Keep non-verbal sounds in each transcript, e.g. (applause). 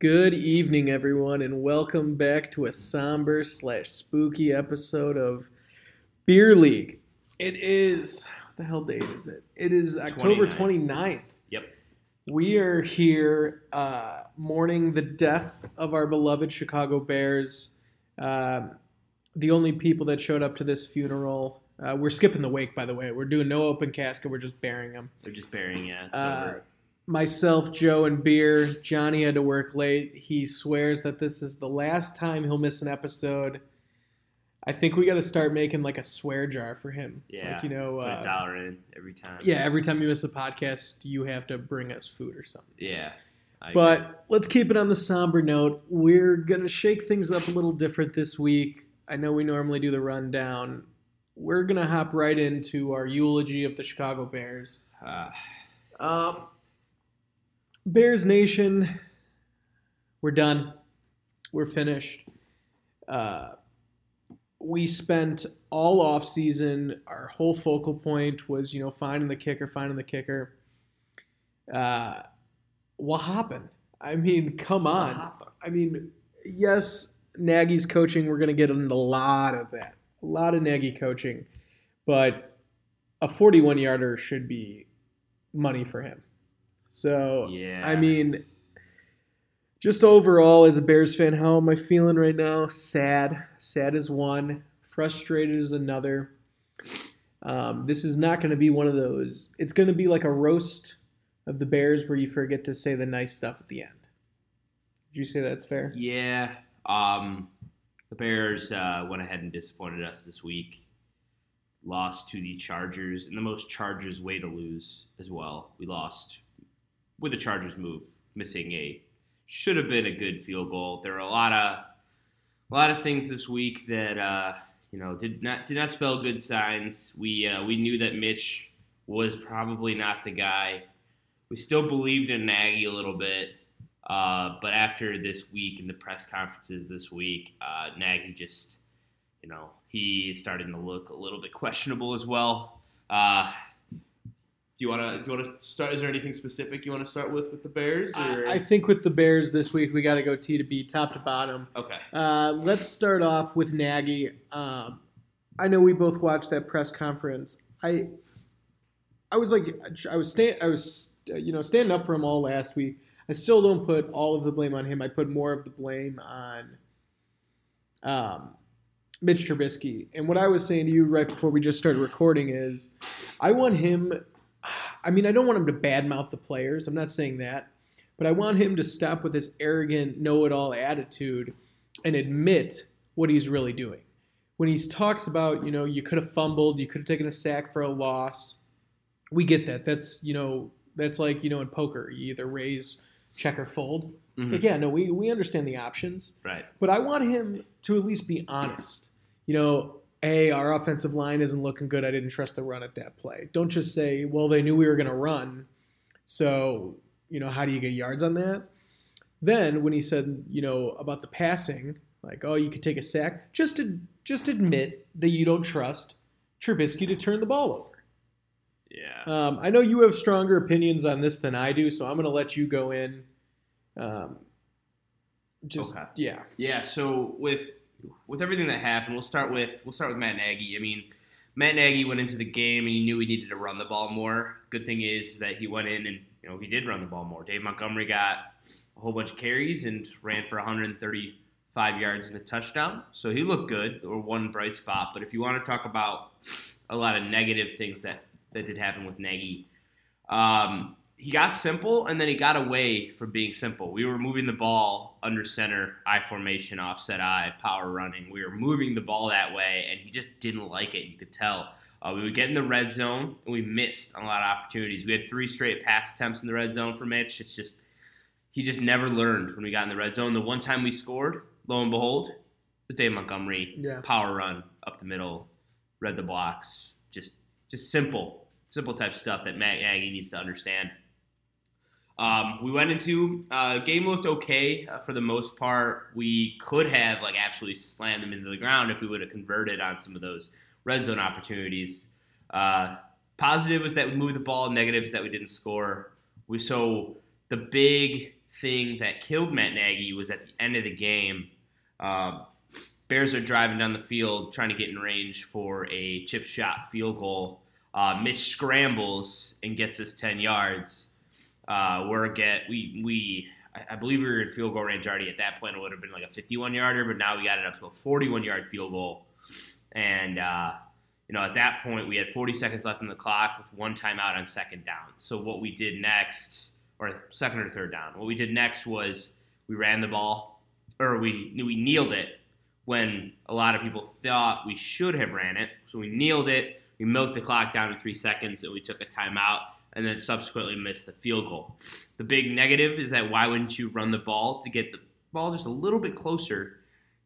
Good evening, everyone, and welcome back to a somber slash spooky episode of Beer League. It is what the hell date is it? It is October 29th. 29th. Yep. We are here uh, mourning the death of our beloved Chicago Bears. Um, the only people that showed up to this funeral. Uh, we're skipping the wake, by the way. We're doing no open casket. We're just burying them. They're just burying it. Myself, Joe, and Beer. Johnny had to work late. He swears that this is the last time he'll miss an episode. I think we got to start making like a swear jar for him. Yeah, like, you know, uh, dollar in every time. yeah. Every time you miss a podcast, you have to bring us food or something. Yeah. I agree. But let's keep it on the somber note. We're gonna shake things up a little different this week. I know we normally do the rundown. We're gonna hop right into our eulogy of the Chicago Bears. Uh, Um, Bears Nation, we're done. We're finished. Uh, we spent all off season. Our whole focal point was, you know, finding the kicker, finding the kicker. Uh, what happened? I mean, come on. I mean, yes, Nagy's coaching. We're going to get into a lot of that, a lot of Nagy coaching, but a 41 yarder should be money for him. So, Yeah. I mean, just overall, as a Bears fan, how am I feeling right now? Sad. Sad is one. Frustrated is another. Um, this is not going to be one of those. It's going to be like a roast of the Bears where you forget to say the nice stuff at the end. Would you say that's fair? Yeah. Um, the Bears uh, went ahead and disappointed us this week. Lost to the Chargers in the most Chargers way to lose as well. We lost with the Chargers move, missing a should have been a good field goal. There are a lot of a lot of things this week that uh, you know did not did not spell good signs. We uh, we knew that Mitch was probably not the guy. We still believed in Nagy a little bit. Uh, but after this week and the press conferences this week, uh, Nagy just, you know, he is starting to look a little bit questionable as well. Do you want to do you want to start? Is there anything specific you want to start with with the Bears? Or? I, I think with the Bears this week, we got to go T to B, top to bottom. okay. Uh, let's start off with Nagy. Um, I know we both watched that press conference. I, I was like, I was stand, I was, you know, standing up for him all last week. I still don't put all of the blame on him. I put more of the blame on, um, Mitch Trubisky. And what I was saying to you right before we just started recording is, I want him. I mean, I don't want him to badmouth the players. I'm not saying that, but I want him to stop with this arrogant, know-it-all attitude and admit what he's really doing. When he talks about, you know, you could have fumbled, you could have taken a sack for a loss. We get that. That's, you know, that's like, you know, in poker, you either raise, check, or fold. It's Mhm. like, yeah, no, we, we understand the options. Right. But I want him to at least be honest. You know, A, our offensive line isn't looking good. I didn't trust the run at that play. Don't just say, well, they knew we were going to run. So, you know, how do you get yards on that? Then when he said, you know, about the passing, like, oh, you could take a sack, just to, just admit that you don't trust Trubisky to turn the ball over. Yeah. Um, I know you have stronger opinions on this than I do, so I'm going to let you go in. Um, just Okay. yeah, Yeah, so with with everything that happened, we'll start with we'll start with Matt Nagy. I mean, Matt Nagy went into the game and he knew he needed to run the ball more. Good thing is that he went in and you know he did run the ball more. Dave Montgomery got a whole bunch of carries and ran for 135 yards and a touchdown, so he looked good or one bright spot. But if you want to talk about a lot of negative things that that did happen with Nagy, um, he got simple and then he got away from being simple. We were moving the ball under center, I formation, offset I, power running. We were moving the ball that way, and he just didn't like it. You could tell. Uh, we would get in the red zone, and we missed a lot of opportunities. We had three straight pass attempts in the red zone for Mitch. It's just he just never learned when we got in the red zone. The one time we scored, lo and behold, was Dave Montgomery. Yeah. Power run up the middle, read the blocks. Just just simple, simple type stuff that Matt Nagy needs to understand. Um, we went into uh, game looked okay uh, for the most part. We could have like absolutely slammed them into the ground if we would have converted on some of those red zone opportunities. Uh, positive was that we moved the ball. Negative is that we didn't score. We so the big thing that killed Matt Nagy was at the end of the game. Uh, Bears are driving down the field trying to get in range for a chip shot field goal. Uh, Mitch scrambles and gets us 10 yards. Uh, we're get we we I, believe we were in field goal range already at that point. It would have been like a 51 yarder, but now we got it up to a 41 yard field goal. And uh, you know, at that point, we had 40 seconds left in the clock with one timeout on second down. So what we did next, or second or third down, what we did next was we ran the ball, or we we kneeled it when a lot of people thought we should have ran it. So we kneeled it, we milked the clock down to three seconds, and we took a timeout, and then subsequently missed the field goal. The big negative is that why wouldn't you run the ball to get the ball just a little bit closer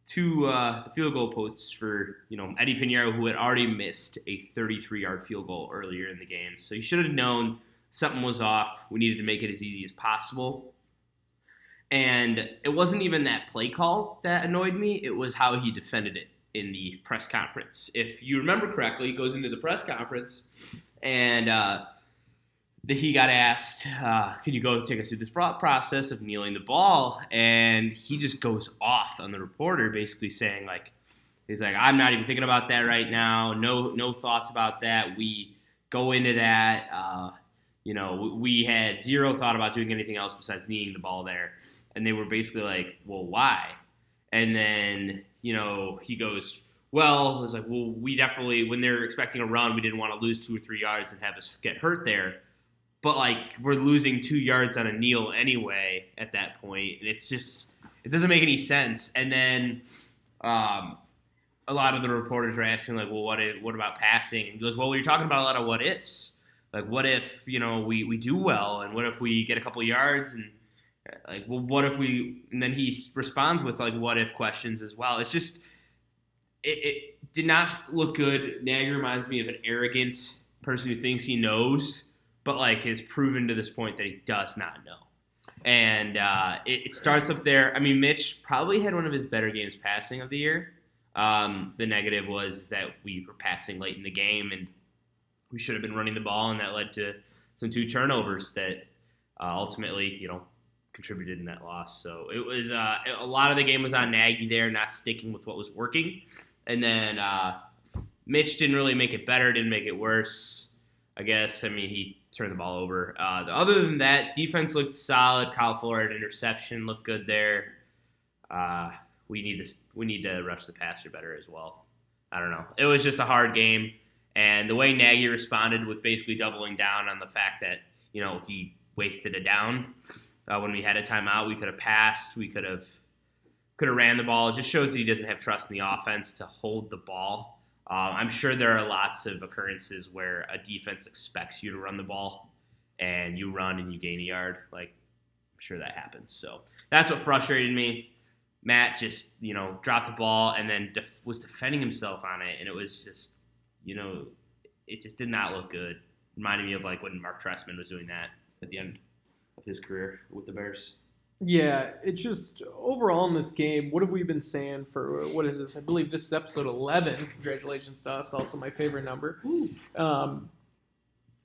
to uh, the field goal posts for you know Eddie Piñeiro, who had already missed a 33-yard field goal earlier in the game. So you should have known something was off. We needed to make it as easy as possible. And it wasn't even that play call that annoyed me. It was how he defended it in the press conference. If you remember correctly, he goes into the press conference and uh, he got asked, uh, "Could you go take us through this process of kneeling the ball?" And he just goes off on the reporter, basically saying like, "He's like, I'm not even thinking about that right now. No, no thoughts about that. We go into that. Uh, you know, we had zero thought about doing anything else besides kneeing the ball there." And they were basically like, "Well, why?" And then you know he goes. Well, it was like, well, we definitely, when they're expecting a run, we didn't want to lose two or three yards and have us get hurt there but like we're losing two yards on a kneel anyway at that point, and it's just it doesn't make any sense. And then um, a lot of the reporters were asking like, well, what if, what about passing? And he goes, well, we are talking about a lot of what ifs. Like, what if you know we we do well, and what if we get a couple yards, and like, well, what if we? And then he responds with like, what if questions as well. It's just it, it did not look good. Nagy reminds me of an arrogant person who thinks he knows but like has proven to this point that he does not know. And uh, it, it, starts up there. I mean, Mitch probably had one of his better games passing of the year. Um, the negative was that we were passing late in the game, and we should have been running the ball, and that led to some two turnovers that uh, ultimately, you know, contributed in that loss. So it was uh, a lot of the game was on Nagy there, not sticking with what was working, and then uh, Mitch didn't really make it better, didn't make it worse. I guess. I mean, he turn the ball over. Uh, other than that, defense looked solid. Kyle Fuller interception looked good there. Uh, we need to we need to rush the passer better as well. I don't know. It was just a hard game, and the way Nagy responded with basically doubling down on the fact that you know he wasted a down uh, when we had a timeout. We could have passed. We could have could have ran the ball. It just shows that he doesn't have trust in the offense to hold the ball. Uh, I'm sure there are lots of occurrences where a defense expects you to run the ball and you run and you gain a yard. Like, I'm sure that happens. So that's what frustrated me. Matt just, you know, dropped the ball and then def- was defending himself on it. And it was just, you know, it just did not look good. Reminded me of like when Mark Trestman was doing that at the end of his career with the Bears. Yeah, it's just overall in this game, what have we been saying for what is this? I believe this is episode 11. Congratulations to us, also my favorite number. Um,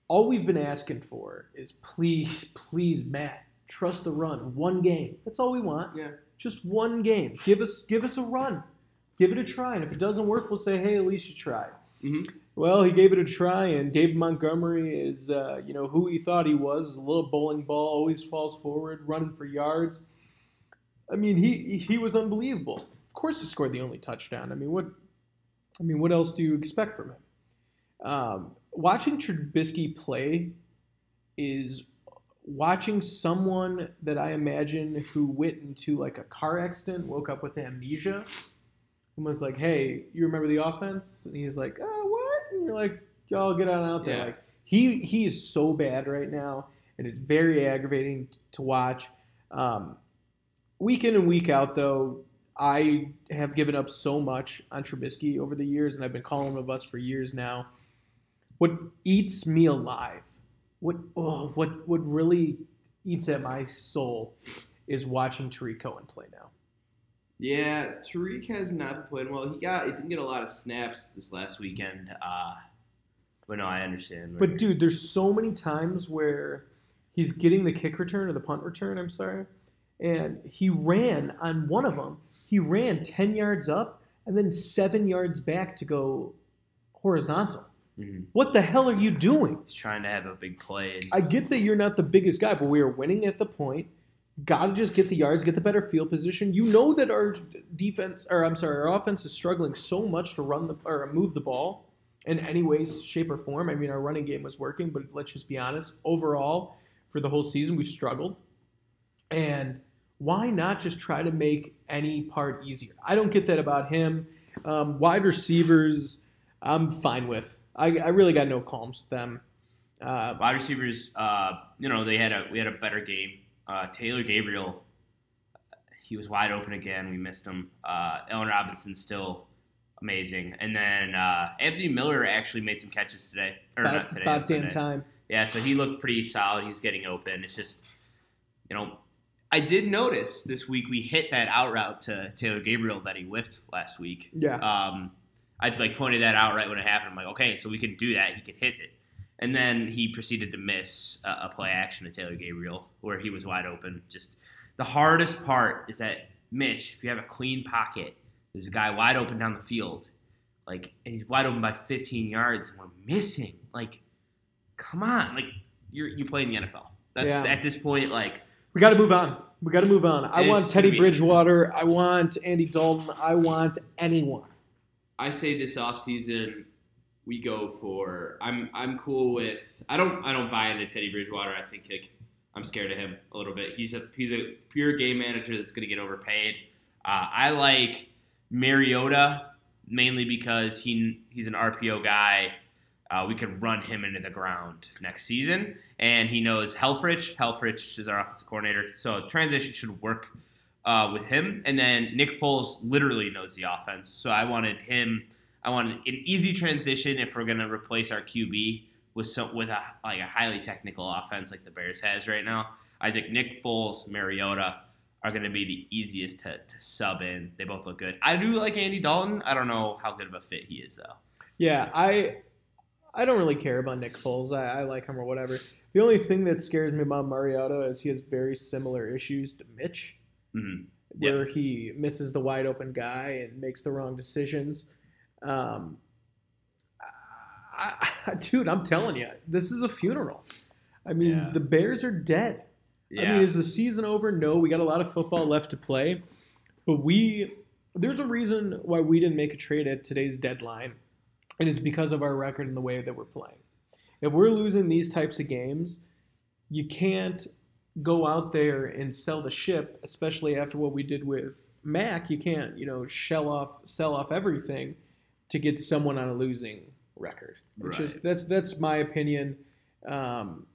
all we've been asking for is please, please, Matt, trust the run. One game. That's all we want. Yeah. Just one game. Give us give us a run. Give it a try. And if it doesn't work, we'll say, hey, at least you tried. Mm-hmm. Well, he gave it a try, and David Montgomery is, uh, you know, who he thought he was. A little bowling ball, always falls forward, running for yards. I mean, he he was unbelievable. Of course, he scored the only touchdown. I mean, what? I mean, what else do you expect from him? Um, watching Trubisky play is watching someone that I imagine who went into like a car accident, woke up with amnesia, and was like, "Hey, you remember the offense?" And he's like, "Oh, what?" And you're like, "Y'all get on out there." Yeah. Like he he is so bad right now, and it's very aggravating to watch. Um, week in and week out, though, I have given up so much on Trubisky over the years, and I've been calling him a bust for years now. What eats me alive, what oh, what what really eats at my soul, is watching Tarik Cohen play now. Yeah, Tarik has not been playing well. He got he didn't get a lot of snaps this last weekend. Uh, but no, I understand. But dude, there's so many times where he's getting the kick return or the punt return. I'm sorry, and he ran on one of them. He ran 10 yards up and then seven yards back to go horizontal. Mhm. What the hell are you doing? He's trying to have a big play. I get that you're not the biggest guy, but we are winning at the point. Got to just get the yards, get the better field position. You know that our defense, or I'm sorry, our offense is struggling so much to run the or move the ball in any way, shape, or form. I mean, our running game was working, but let's just be honest. Overall, for the whole season, we've struggled. And why not just try to make any part easier? I don't get that about him. Um, wide receivers, I'm fine with. I, I really got no qualms with them. Uh, wide receivers, uh, you know, they had a we had a better game. Uh, Taylor Gabriel, he was wide open again. We missed him. Uh, Allen Robinson still amazing, and then uh, Anthony Miller actually made some catches today, or not about, today. about damn Sunday. time. Yeah, so he looked pretty solid. He was getting open. It's just, you know, I did notice this week we hit that out route to Taylor Gabriel that he whiffed last week. Yeah. Um, I like pointed that out right when it happened. I'm like, okay, so we can do that. He can hit it. And then he proceeded to miss a, a play action to Taylor Gabriel where he was wide open. Just the hardest part is that Mitch, if you have a clean pocket, there's a guy wide open down the field, like, and he's wide open by 15 yards, and we're missing. Like, come on, like you're you play in the NFL. That's Yeah. at this point, like We got to move on. We got to move on. I want Teddy be- Bridgewater. I want Andy Dalton. I want anyone. I say this offseason we go for I'm I'm cool with I don't I don't buy into Teddy Bridgewater. I think like I'm scared of him a little bit. He's a he's a pure game manager that's gonna get overpaid. Uh, I like Mariota mainly because he he's an RPO guy. Uh, we could run him into the ground next season, and he knows Helfrich. Helfrich is our offensive coordinator, so transition should work uh, with him. And then Nick Foles literally knows the offense, so I wanted him. I want an easy transition if we're gonna replace our QB with some with a like a highly technical offense like the Bears has right now. I think Nick Foles, Mariota are going to be the easiest to, to sub in. They both look good. I do like Andy Dalton. I don't know how good of a fit he is though. Yeah, I I don't really care about Nick Foles. I, I like him or whatever. The only thing that scares me about Mariota is he has very similar issues to Mitch, hmm where he misses the wide open guy and makes the wrong decisions. Um, I, I, (laughs) dude, I'm telling you, this is a funeral. I mean, Yeah. the Bears are dead. Yeah. I mean, is the season over? No, we got a lot of football left to play, but we there's a reason why we didn't make a trade at today's deadline, and it's because of our record and the way that we're playing. If we're losing these types of games, you can't go out there and sell the ship, especially after what we did with Mack. You can't, you know, shell off, sell off everything to get someone on a losing record. which Right. that's that's my opinion. Um,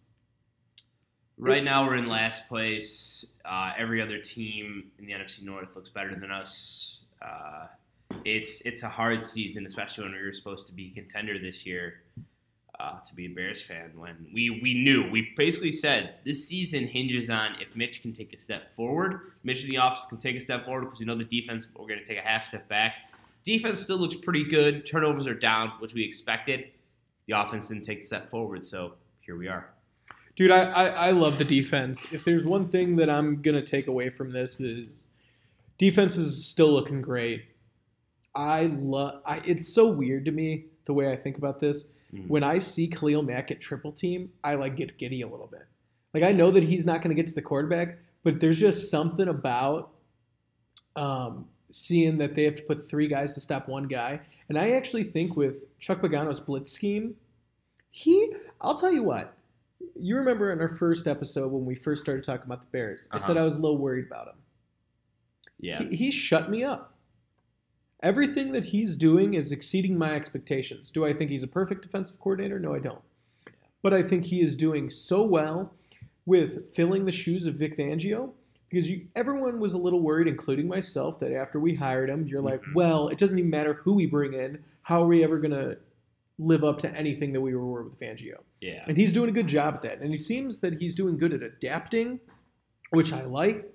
Right now, we're in last place. Uh, every other team in the NFC North looks better than us. Uh, it's it's a hard season, especially when we were supposed to be contender this year. Uh, to be a Bears fan, when we we knew we basically said this season hinges on if Mitch can take a step forward. Mitch in the office can take a step forward because we know the defense. We're going to take a half step back. Defense still looks pretty good. Turnovers are down, which we expected. The offense didn't take a step forward, so here we are. Dude, I, I, I love the defense. If there's one thing that I'm gonna take away from this is defense is still looking great. I love. I, it's so weird to me the way I think about this. Mhm. When I see Khalil Mack at triple team, I like get giddy a little bit. Like I know that he's not gonna get to the quarterback, but there's just something about um, seeing that they have to put three guys to stop one guy. And I actually think with Chuck Pagano's blitz scheme, he. I'll tell you what you remember in our first episode when we first started talking about the Bears, I said Uh-huh. I was a little worried about him. Yeah. He, he shut me up. Everything that he's doing is exceeding my expectations. Do I think he's a perfect defensive coordinator? No, I don't. But I think he is doing so well with filling the shoes of Vic Fangio because you, everyone was a little worried, including myself, that after we hired him, you're like, Mhm. well, it doesn't even matter who we bring in. How are we ever going to live up to anything that we were with Fangio? Yeah. And he's doing a good job at that. And he seems that he's doing good at adapting, which I like.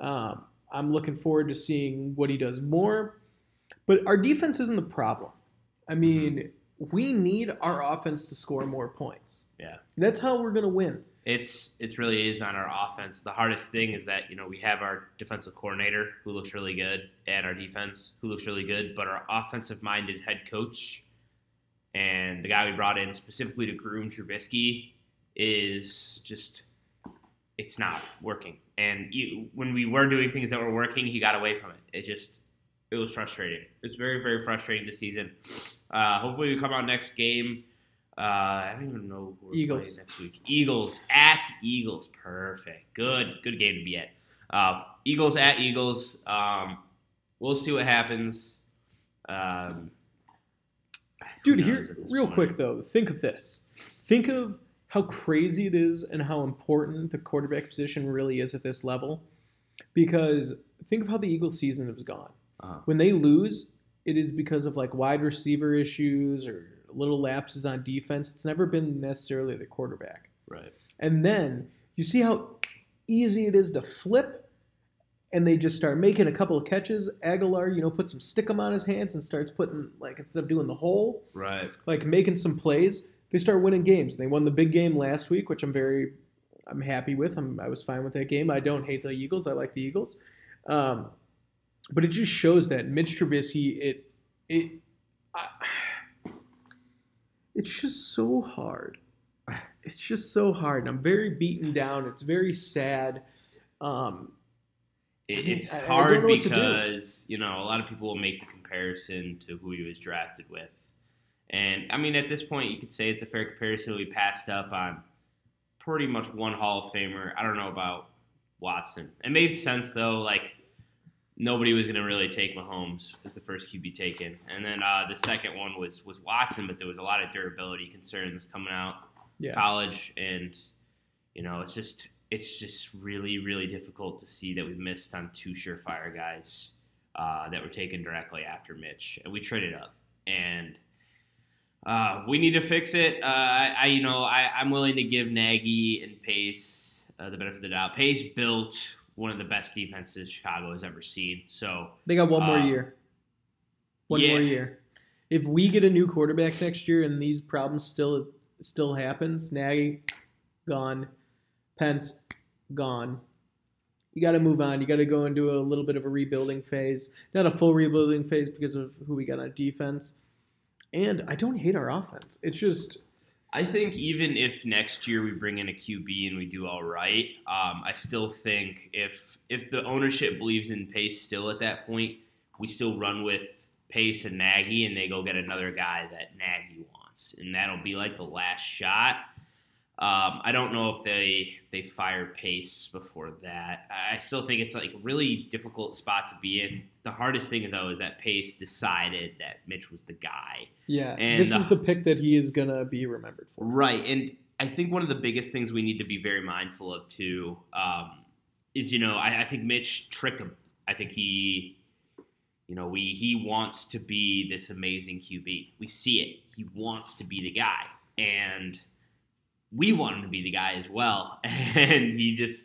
Um, I'm looking forward to seeing what he does more. But our defense isn't the problem. I mean, we need our offense to score more points. Yeah. That's how we're going to win. It's it's really is on our offense. The hardest thing is that you know we have our defensive coordinator who looks really good, and our defense who looks really good, but our offensive minded head coach and the guy we brought in specifically to groom Trubisky is just it's not working. And you, when we were doing things that were working, he got away from it. It just it was frustrating. It's very very frustrating this season. Uh, hopefully we come out next game. Uh, I don't even know who we're Eagles. playing next week. Eagles at Eagles. Perfect. Good good game to be at. Uh, Eagles at Eagles. Um, we'll see what happens. Um, Dude, here, knows at this real point? quick though, think of this. Think of how crazy it is and how important the quarterback position really is at this level. Because think of how the Eagles season has gone. Uh-huh. When they lose, it is because of like wide receiver issues or little lapses on defense. It's never been necessarily the quarterback. Right. And then you see how easy it is to flip, and they just start making a couple of catches. Agholor, you know, puts some stickum on his hands and starts putting like instead of doing the hole, Right. like making some plays. They start winning games. They won the big game last week, which I'm very, I'm happy with. I'm, I was fine with that game. I don't hate the Eagles. I like the Eagles, um, but it just shows that Mitch Trubisky. It, it, I, it's just so hard. It's just so hard. And I'm very beaten down. It's very sad. Um, It, I mean, it's I- I hard know what to do. because you know a lot of people will make the comparison to who he was drafted with, and I mean at this point you could say it's a fair comparison. We passed up on pretty much one Hall of Famer. I don't know about Watson. It made sense though, like nobody was going to really take Mahomes as the first QB taken, and then uh, the second one was was Watson, but there was a lot of durability concerns coming out yeah. college. And you know it's just it's just really really difficult to see that we missed on two surefire guys uh, that were taken directly after Mitch. And we traded up. And uh, we need to fix it. Uh, I, I you know I, I'm willing to give Nagy and Pace uh, the benefit of the doubt. Pace built one of the best defenses Chicago has ever seen so They got one more Uh, year. One yeah. more year. If we get a new quarterback next year and these problems still still happens, Nagy gone, Pence gone. You got to move on. You got to go into a little bit of a rebuilding phase. Not a full rebuilding phase because of who we got on defense. And I don't hate our offense. It's just I think even if next year we bring in a QB and we do all right, um, I still think if if the ownership believes in Pace still at that point, we still run with Pace and Nagy, and they go get another guy that Nagy wants, and that'll be like the last shot. Um, I don't know if they they fire Pace before that. I still think it's like a really difficult spot to be in. The hardest thing though is that Pace decided that Mitch was the guy. yeah. And, this is the pick that he is gonna be remembered for. Right, and I think one of the biggest things we need to be very mindful of too um, is you know I, I think Mitch tricked him. I think he, you know, we he wants to be this amazing QB. We see it. He wants to be the guy, and we want him to be the guy as well. (laughs) And he just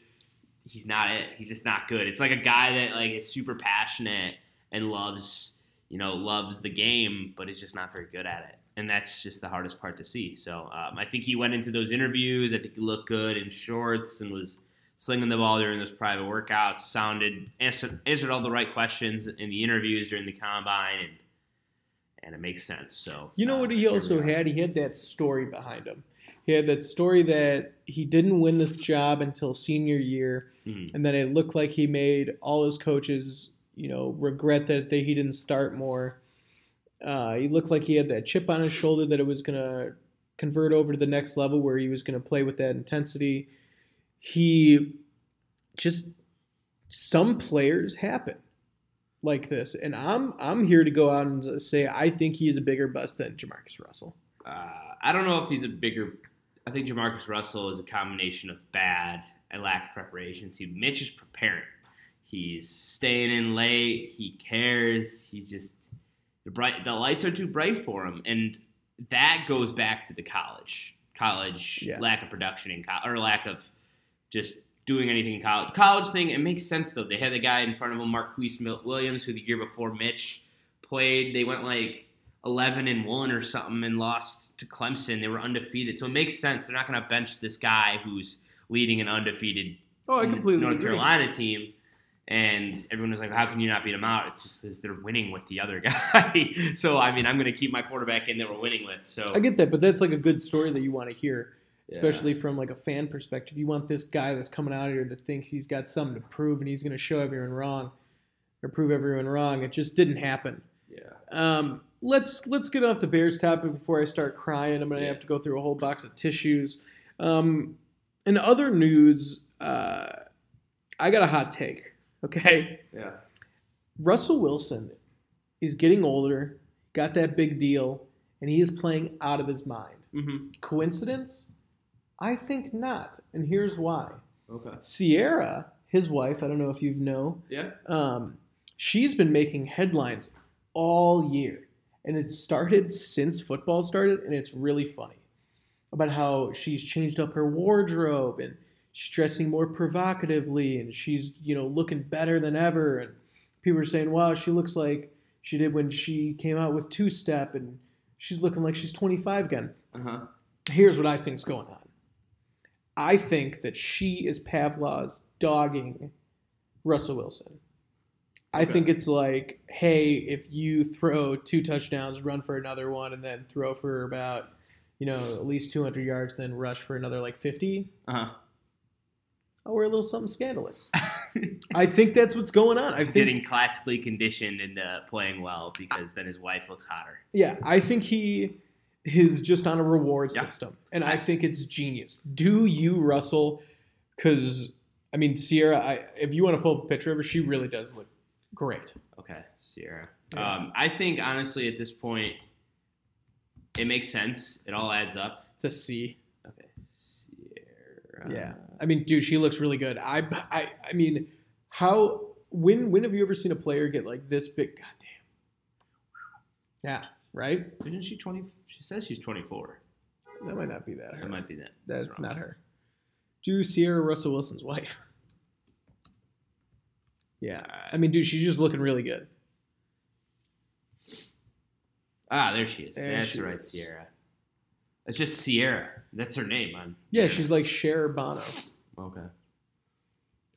he's not it. He's just not good. It's like a guy that like is super passionate and loves you know loves the game, but is just not very good at it. And that's just the hardest part to see. So um, I think he went into those interviews. I think he looked good in shorts and was slinging the ball during those private workouts. Sounded answered answered all the right questions in the interviews during the combine, and and it makes sense. So You know what he also had? He had that story behind him. He had that story that he didn't win this job until senior year, Mhm. and that it looked like he made all his coaches, you know, regret that they, he didn't start more. Uh, he looked like he had that chip on his shoulder that it was going to convert over to the next level where he was going to play with that intensity. He just some players happen like this, and I'm I'm here to go out and say I think he is a bigger bust than JaMarcus Russell. Uh, I don't know if he's a bigger. I think JaMarcus Russell is a combination of bad and lack of preparation. See, Mitch is preparing. He's staying in late. He cares. He just the bright. The lights are too bright for him, and that goes back to the college. College Yeah. lack of production in college, or lack of just doing anything in college. College thing, it makes sense though. They had the guy in front of him, Marquise Williams, who the year before Mitch played. They went like 11 and 1 or something and lost to Clemson. They were undefeated. So it makes sense. They're not going to bench this guy who's leading an undefeated Oh, I completely North agree. Carolina team. And everyone was like, "How can you not beat them out?" It's just because they're winning with the other (laughs) guy. so I mean, I'm going to keep my quarterback in that we're winning with. So I get that, but that's like a good story that you want to hear, Yeah. especially from like a fan perspective. You want this guy that's coming out here that thinks he's got something to prove and he's going to show everyone wrong or prove everyone wrong. It just didn't happen. yeah, Um, let's let's get off the Bears topic before I start crying. I'm gonna have to go through a whole box of tissues. Um, in other news, uh, I got a hot take. Okay, yeah, Russell Wilson is getting older, got that big deal, and he is playing out of his mind. mm-hmm. Coincidence? I think not, and here's why. okay, Ciara, his wife, I don't know if you know, yeah, um, she's been making headlines all year, and it started since football started, and it's really funny about how she's changed up her wardrobe and she's dressing more provocatively, and she's you know looking better than ever, and people are saying, "Wow, she looks like she did when she came out with Two Step," and she's looking like she's 25 again. uh huh, Here's what I think's going on. I think that she is Pavlov's dogging Russell Wilson. I Okay. think it's like, hey, if you throw two touchdowns, run for another one, and then throw for about, you know, at least 200 yards, then rush for another like 50, uh huh. I'll wear a little something scandalous. (laughs) I think that's what's going on. I He's think, getting classically conditioned into playing well because then his wife looks hotter. yeah, I think he is just on a reward Yeah. system, and I think it's genius. Do you, Russell? Because I mean, Ciara. I, if you want to pull up a picture of her, she really does look great. Okay, Ciara. Yeah. Um, I think honestly at this point, it makes sense. It all adds up. It's a C. Okay, Ciara. Yeah, I mean, dude, she looks really good. I, I, I mean, how? When, when have you ever seen a player get like this big? Goddamn. Yeah, right. Isn't she twenty? She says she's twenty-four. That might not be that. Her. That might be that. That's wrong. not her. Do Ciara Russell Wilson's wife. Yeah, I mean, dude, she's just looking really good. Ah, there she is. There That's she right is. Ciara. It's just Ciara. That's her name. On Yeah, she's like Cher Bono. okay.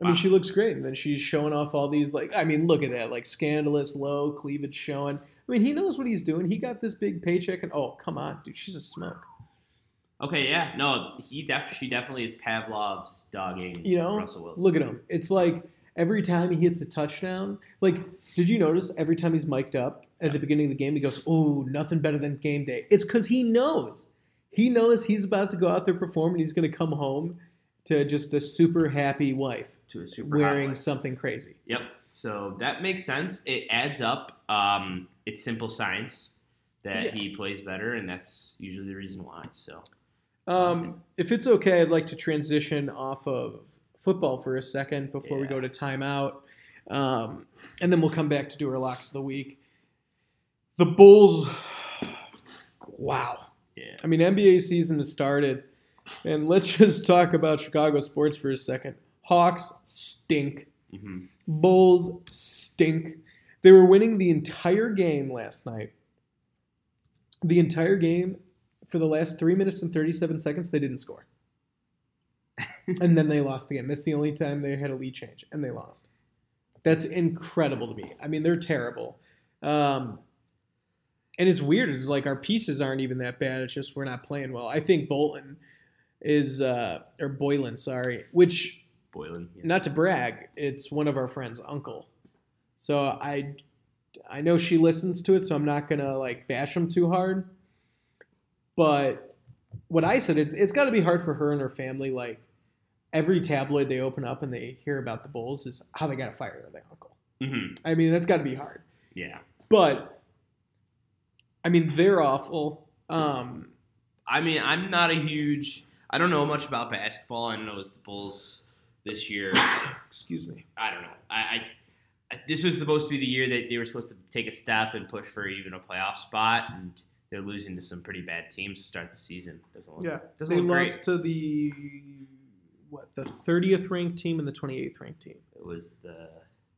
I mean, Wow. she looks great, and then she's showing off all these like. I mean, look at that, like scandalous, low cleavage showing. I mean, he knows what he's doing. He got this big paycheck, and oh, come on, dude, she's a smoke. Okay, yeah, no, he def she definitely is Pavlov's dogging You know, Russell Wilson. Look at him. It's like every time he hits a touchdown. Like, did you notice every time he's mic'd up at the beginning of the game, he goes, "Oh, nothing better than game day." It's because he knows. He knows he's about to go out there perform, and he's going to come home to just a super happy wife to a super wearing something crazy. Yep. So that makes sense. It adds up. Um, it's simple science that Yeah. he plays better, and that's usually the reason why. So Um, if it's okay, I'd like to transition off of football for a second before we go to timeout, um, and then we'll come back to do our locks of the week. The Bulls, wow. yeah, I mean, NBA season has started, and (laughs) let's just talk about Chicago sports for a second. Hawks stink. hmm Bulls stink. They were winning the entire game last night. The entire game, for the last three minutes and 37 seconds, they didn't score. And then they lost the game. That's the only time they had a lead change, and they lost. That's incredible to me. I mean, they're terrible. Um, and it's weird. It's like our pieces aren't even that bad. It's just we're not playing well. I think Bolton is, uh, or Boylen, sorry, which Boylen. Yeah. not to brag, it's one of our friends' uncle. So I I know she listens to it, so I'm not gonna like bash him too hard. But what I said, it's it's got to be hard for her and her family. Like every tabloid they open up and they hear about the Bulls is how they got to fire their uncle. hmm I mean, that's got to be hard. Yeah. But I mean, they're awful. Um, I mean, I'm not a huge. I don't know much about basketball. I don't know it's the Bulls this year. (coughs) excuse me. I don't know. I, I this was supposed to be the year that they were supposed to take a step and push for even a playoff spot, and they're losing to some pretty bad teams to start the season. Doesn't look, Yeah, doesn't they look great. lost to the what the 30th ranked team and the 28th ranked team. It was the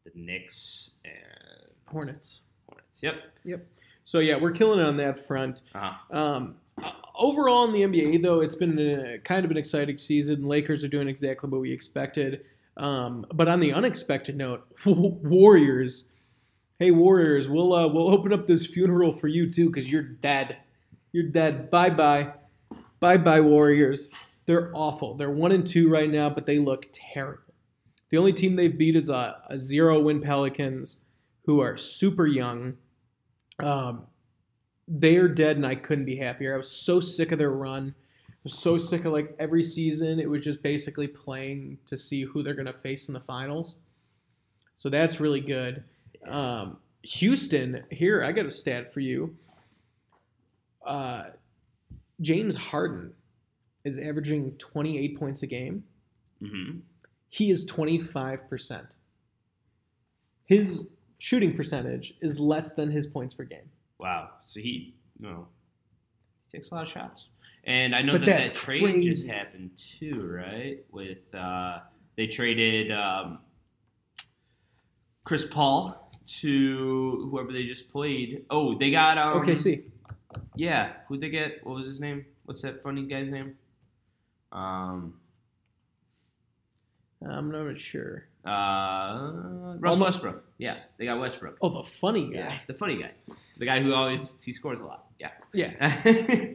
the Knicks and Hornets. Hornets. Yep. Yep. So yeah, we're killing it on that front. Uh-huh. Um, overall in the NBA, though, it's been a, kind of an exciting season. Lakers are doing exactly what we expected. Um, but on the unexpected note, (laughs) Warriors. Hey Warriors, we'll uh, we'll open up this funeral for you too, because you're dead. You're dead. Bye bye. Bye bye Warriors. They're awful. They're one and two right now, but they look terrible. The only team they've beat is a, a zero win Pelicans, who are super young. Um, they're dead, and I couldn't be happier. I was so sick of their run. I was so sick of like every season. It was just basically playing to see who they're to face in the finals. So that's really good. Um, Houston, here I got a stat for you. Uh, James Harden is averaging 28 points a game. Mm-hmm. He is 25%. His shooting percentage is less than his points per game. Wow. So he, you know, he takes a lot of shots. And I know But that that's that trade just happened too, right? With uh, they traded um, Chris Paul to whoever they just played. Oh, they got um, Okay, see. Yeah, who'd they get? What was his name? What's that funny guy's name? Um, I'm not sure. uh, Russ Almo- Westbrook. Yeah, they got Westbrook. Oh, the funny guy. Yeah, the funny guy, the guy who always he scores a lot. Yeah, Yeah. (laughs)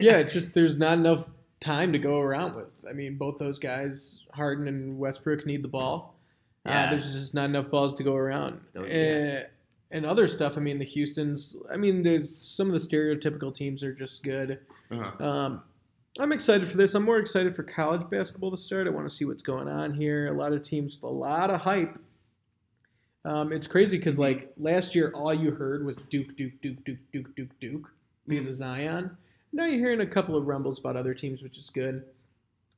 yeah, it's just there's not enough time to go around with. I mean, both those guys, Harden and Westbrook, need the ball. Yeah. Uh, there's just not enough balls to go around. Those- Uh, yeah. And other stuff. I mean, the Houston's. I mean, there's some of the stereotypical teams are just good. Uh-huh. Um, I'm excited for this. I'm more excited for college basketball to start. I want to see what's going on here. A lot of teams with a lot of hype. Um, it's crazy because like last year, all you heard was Duke, Duke, Duke, Duke, Duke, Duke, Duke because of Zion. Now you're hearing a couple of rumbles about other teams, which is good.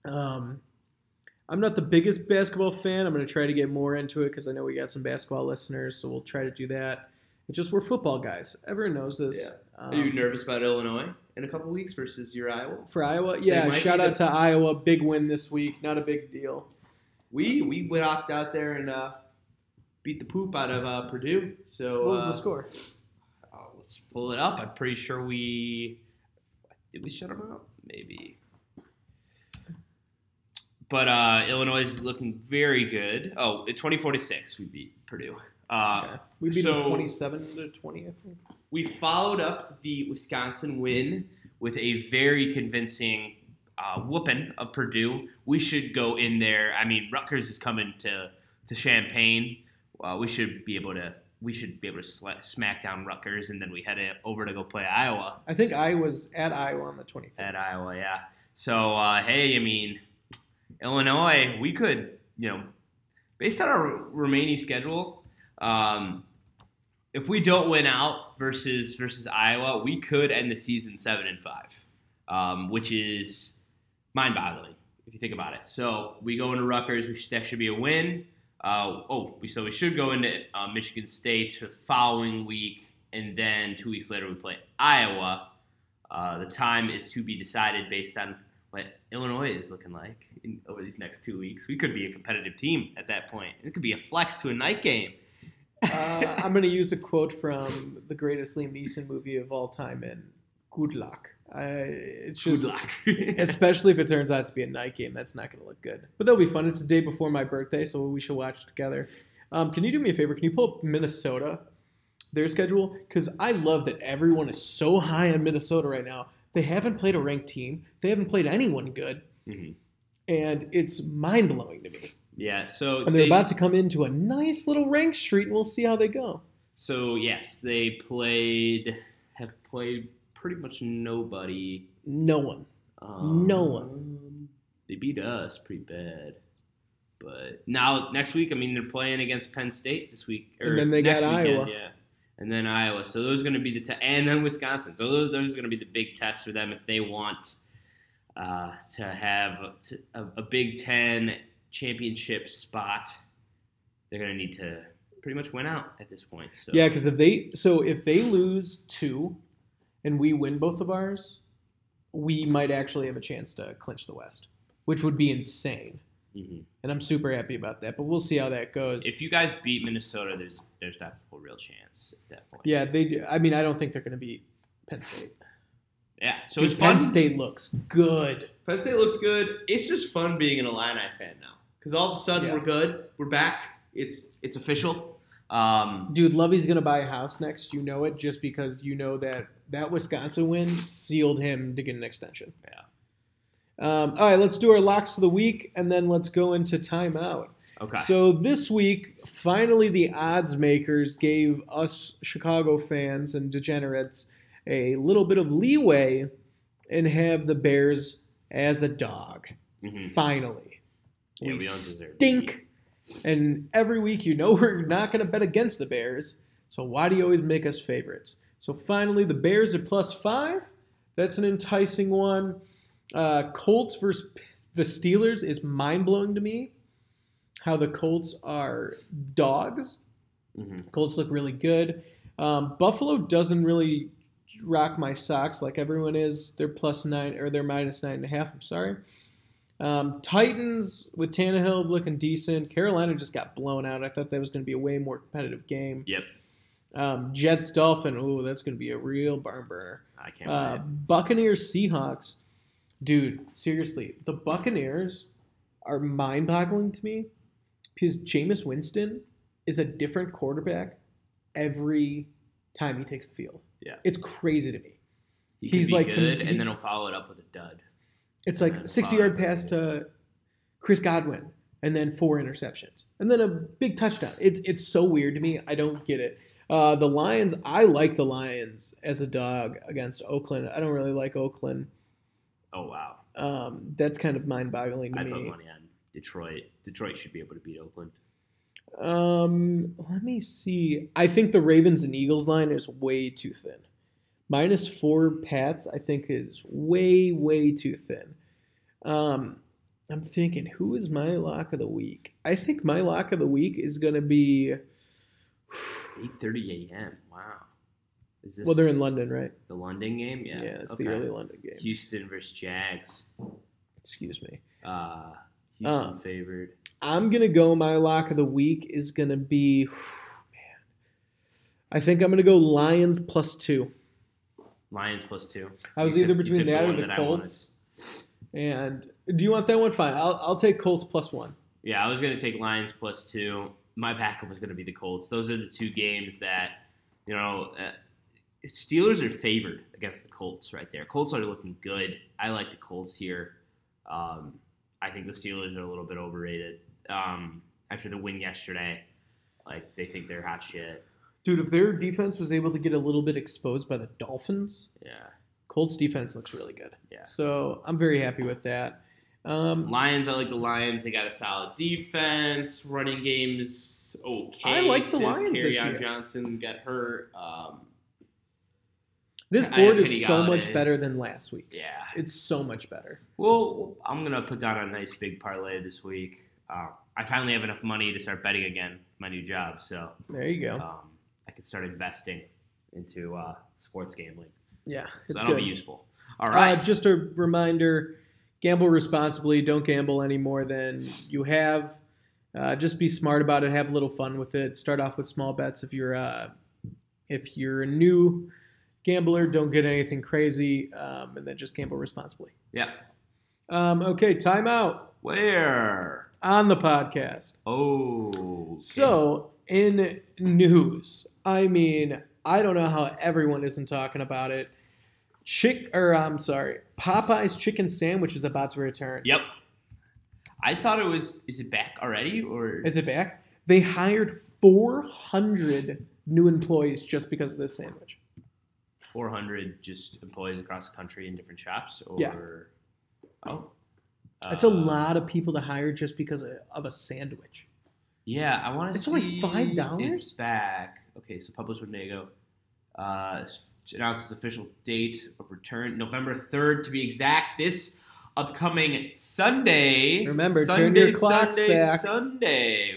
Um, I'm not the biggest basketball fan. I'm going to try to get more into it because I know we got some basketball listeners, so we'll try to do that. It's just we're football guys. Everyone knows this. Are you Um, nervous about Illinois in a couple weeks versus your Iowa? for Iowa, yeah. Shout out to Iowa, big win this week. Not a big deal. We we walked out there and uh, beat the poop out of uh, Purdue. So What was uh, the score? oh, let's pull it up. I'm pretty sure we did we shut them out. Maybe. But uh, Illinois is looking very good. Oh, 24 to six, we beat Purdue. Uh, Okay. We beat them 27 to 20, I think. we followed up the Wisconsin win with a very convincing uh, whooping of Purdue. We should go in there. I mean, Rutgers is coming to to Champaign. Uh, we should be able to. We should be able to smack down Rutgers, and then we head over to go play Iowa I think I was at Iowa on the 23rd. at Iowa. Yeah. So uh, hey, I mean, Illinois, we could, you know, based on our remaining schedule, um, if we don't win out versus versus Iowa, we could end the season seven and five, um, which is mind-boggling if you think about it. So we go into Rutgers, which that should be a win. Uh, oh, we so we should go into uh, Michigan State for the following week, and then two weeks later we play Iowa. Uh, the time is to be decided based on what Illinois is looking like in, over these next two weeks. We could be a competitive team at that point. It could be a flex to a night game. uh, I'm going (laughs) to use a quote from the greatest Liam Neeson movie of all time in Good Luck. It's Good luck. (laughs) especially if it turns out to be a night game, that's not going to look good. But that'll be fun. It's the day before my birthday, so we should watch together. Um, can you do me a favor? Can you pull up Minnesota, their schedule? Because I love that everyone is so high on Minnesota right now. They haven't played a ranked team. They haven't played anyone good, Mhm. and it's mind blowing to me. Yeah. So And they're they- about to come into a nice little ranked street, and we'll see how they go. So yes, they played have played pretty much nobody. No one. Um, No one. They beat us pretty bad. But now next week, I mean, they're playing against Penn State this week. And then they got weekend, Iowa. Yeah. And then Iowa. So those are going to be the te- and then Wisconsin. So those those are going to be the big tests for them if they want uh, to have a, a, Big Ten championship spot. They're going to need to pretty much win out at this point. So Yeah, because if they so if they lose two, and we win both of ours, we might actually have a chance to clinch the West, which would be insane. Mhm. And I'm super happy about that. But we'll see how that goes. If you guys beat Minnesota, there's there's definitely a real chance at that point. Yeah, they. do. I mean, I don't think they're going to beat Penn State. Yeah. So Dude, it's fun. Penn State looks good. Penn State looks good. It's just fun being an Illini fan now because all of a sudden Yeah. we're good. We're back. It's it's official. Um, Dude, Lovie's going to buy a house next. You know it, just because you know that that Wisconsin win sealed him to get an extension. Yeah. Um, all right, let's do our locks of the week, and then let's go into timeout. Okay. So this week, finally, the odds makers gave us Chicago fans and degenerates a little bit of leeway and have the Bears as a dog. Mhm. Finally, Yeah, we, we don't deserve to stink, and every week you know (laughs) we're not going to bet against the Bears. So why do you always make us favorites? So finally, the Bears at plus five. That's an enticing one. Uh, Colts versus the Steelers is mind blowing to me. How the Colts are dogs. Mhm. Colts look really good. Um, Buffalo doesn't really rock my socks like everyone is. They're plus nine or they're minus nine and a half. I'm sorry. Um, Titans with Tannehill looking decent. Carolina just got blown out. I thought that was going to be a way more competitive game. Yep. Um, Jets Dolphin. Ooh, that's going to be a real barn burner. I can't Uh. Buccaneers Seahawks. Dude, seriously, the Buccaneers are mind boggling to me because Jameis Winston is a different quarterback every time he takes the field. Yeah. It's crazy to me. He he's like- good, he- and then he'll follow it up with a dud. It's like sixty yard pass to Chris Godwin and then four interceptions and then a big touchdown. It, it's so weird to me. I don't get it. Uh, the Lions, I like the Lions as a dog against Oakland. I don't really like Oakland. Oh wow. Um, that's kind of mind boggling to I put me. money on Detroit. Detroit should be able to beat Oakland. Um, let me see. I think the Ravens and Eagles line is way too thin. Minus four Pats, I think, is way, way too thin. Um, I'm thinking, who is my lock of the week? I think my lock of the week is going to be. 8:30 a.m. Wow. Is this Well, they're in London, right? The London game, yeah. Yeah, it's okay. the early London game. Houston versus Jags. Excuse me. Uh, Houston Um, favored. I'm gonna go. My lock of the week is gonna be, (sighs) man. I think I'm gonna go Lions plus two. Lions plus two. I was You either took- between the that or the that Colts. And do you want that one? Fine. I'll, I'll take Colts plus one. Yeah, I was gonna take Lions plus two. My backup was gonna be the Colts. Those are the two games that, you know, uh, Steelers are favored against the Colts right there. Colts are looking good. I like the Colts here. Um, I think the Steelers are a little bit overrated. Um, after the win yesterday, like they think they're hot shit. Dude, if their defense was able to get a little bit exposed by the Dolphins, Yeah. Colts defense looks really good. Yeah. So I'm very happy with that. Um, Lions, I like the Lions. They got a solid defense. Running games okay. I like the Lions this Kerryon year. Johnson got hurt. Um, this board is so much better than last week's. yeah. It's so much better. Well, I'm gonna put down a nice big parlay this week. Uh, I finally have enough money to start betting again. My new job, so There you go. um, I can start investing into uh, sports gambling. yeah, So that'll good. be useful. All right. Uh, just a reminder: gamble responsibly. Don't gamble any more than you have. Uh, just be smart about it. Have a little fun with it. Start off with small bets. If you're uh, if you're a new gambler, don't get anything crazy, um, and then just gamble responsibly. yeah. Um, okay, timeout Where? on the podcast. Oh. So, in news, I mean, I don't know how everyone isn't talking about it. Chick, or I'm sorry, Popeye's chicken sandwich is about to return. Yep. I thought it was. Is it back already or? Is it back? They hired 400 new employees just because of this sandwich. 400 just employees across the country in different shops? Or, Yeah. Oh. That's a Uh, lot of people to hire just because of, a sandwich. Yeah, I want to say It's only $5? It's back. Okay, so Publix Winnebago uh, announced its official date of return, November 3rd to be exact. This upcoming Sunday. Remember, Sunday, turn your clocks Sunday, back. Sunday.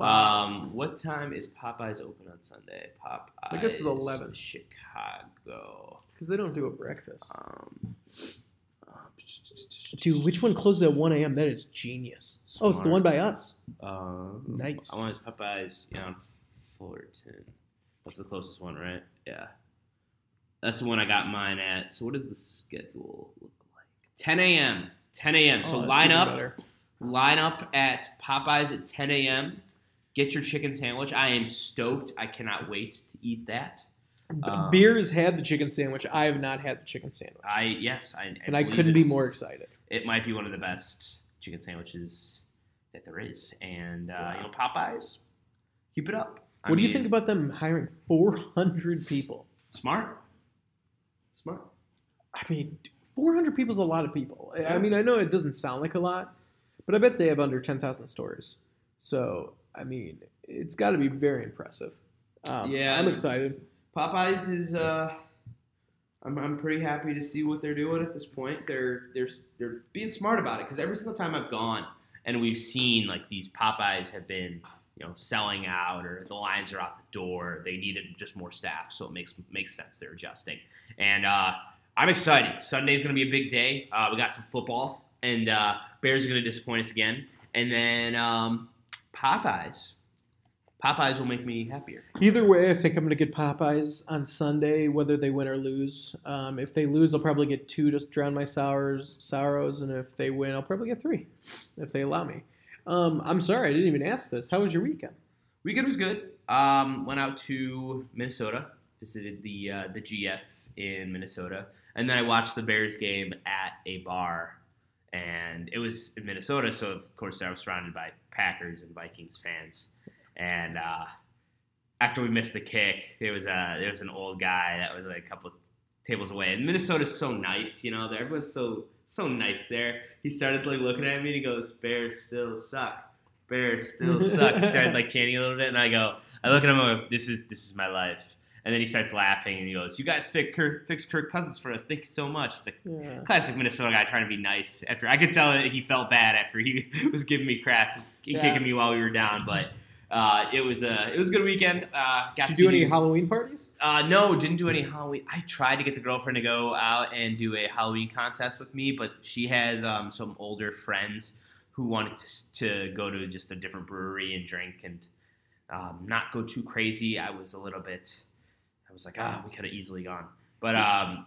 Um, what time is Popeyes open on Sunday? Popeyes. I guess it's 11. Chicago. Because they don't do a breakfast. Um, uh, Dude, which one closes at 1 a.m.? That is genius. Oh, it's the one by us. Uh, Nice. I want Popeyes, you know, Fullerton. That's the closest one, right? Yeah. That's the one I got mine at. So what does the schedule look like? 10 a.m. 10 a.m. So Oh, line up, better. line up at Popeyes at 10 a.m. Get your chicken sandwich. I am stoked. I cannot wait to eat that. Um, Beers had the chicken sandwich. I have not had the chicken sandwich, I yes, I, and I couldn't be more excited. It might be one of the best chicken sandwiches that there is, and uh, you know Popeyes, keep it up. I What do you think about them hiring 400 people? Smart, smart. I mean, 400 people is a lot of people. I- I mean, I know it doesn't sound like a lot, but I bet they have under 10,000 stores. So, I mean, it's got to be very impressive. Um, Yeah. I'm excited. Popeyes is. Uh, I'm, I'm pretty happy to see what they're doing at this point. They're they're they're being smart about it because every single time I've gone and we've seen like these Popeyes have been you know selling out or the lines are out the door. They needed just more staff, so it makes makes sense they're adjusting. And uh, I'm excited. Sunday's going to be a big day. Uh, we got some football, and uh, Bears are going to disappoint us again. And then um, Popeyes. Popeyes will make me happier. Either way, I think I'm going to get Popeyes on Sunday, whether they win or lose. Um, if they lose, I'll probably get two to drown my sours, sorrows, and if they win, I'll probably get three, if they allow me. Um, I'm sorry, I didn't even ask this. How was your weekend? Weekend was good. Um, went out to Minnesota, visited the uh, the GF in Minnesota, and then I watched the Bears game at a bar, and it was in Minnesota, so of course I was surrounded by Packers and Vikings fans, and uh, after we missed the kick, there was a there was an old guy that was like a couple tables away, and Minnesota's so nice, you know, everyone's so so nice there. He started like looking at me and he goes, "Bears still suck." Bears still suck. He started like (laughs) chanting a little bit, and I go, I look at him, I go, this is this is my life. And then he starts laughing, and he goes, "You guys fix Kirk, fix Kirk Cousins for us. Thank you so much." It's like Yeah. classic Minnesota guy trying to be nice. After I could tell that he felt bad after he (laughs) was giving me crap, Yeah. kicking me while we were down. But uh, it was a it was a good weekend. Uh, got Did to you do any Halloween parties? uh, no, didn't do any Halloween. I tried to get the girlfriend to go out and do a Halloween contest with me, but she has um, some older friends who wanted to, to go to just a different brewery and drink and um, not go too crazy. I was a little bit, I was like, ah, we could have easily gone. But um,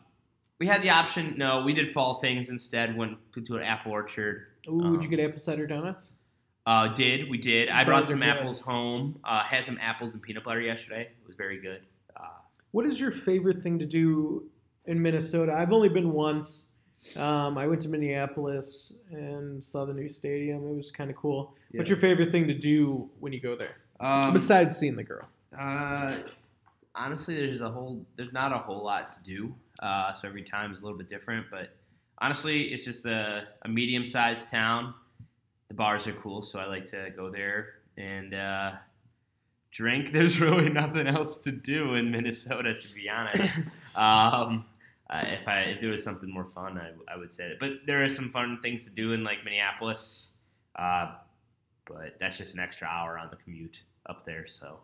we had the option. No, we did fall things instead. Went to, to an apple orchard. Ooh, did you Um, get apple cider donuts? Uh, did we did? I brought Those some apples home. Uh, had some apples and peanut butter yesterday. It was very good. Uh, What is your favorite thing to do in Minnesota? I've only been once. Um, I went to Minneapolis and saw the new stadium. It was kind of cool. What's your favorite thing to do when you go there? um, Besides seeing the girl. Uh, honestly, there's a whole there's not a whole lot to do. Uh, so every time is a little bit different. But honestly, it's just a, a medium sized town. The bars are cool, so I like to go there and uh, drink. (laughs) There's really nothing else to do in Minnesota, to be honest. (laughs) um, uh, if I if there was something more fun, I, I would say that. But there are some fun things to do in like Minneapolis. Uh, but that's just an extra hour on the commute up there. So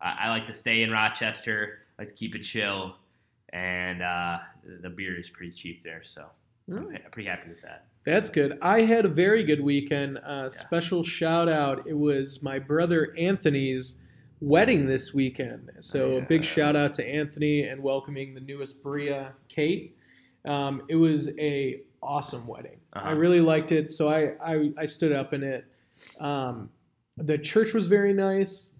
I I like to stay in Rochester, like to keep it chill, and uh, the beer is pretty cheap there. So I'm pretty happy with that. That's good. I had a very good weekend. Uh, Special shout out. It was my brother Anthony's wedding this weekend. So a big shout out to Anthony and welcoming the newest Bria, Kate. Um, it was a awesome wedding. I Uh-huh. really liked it. So I, I, I stood up in it. Um, the church was very nice.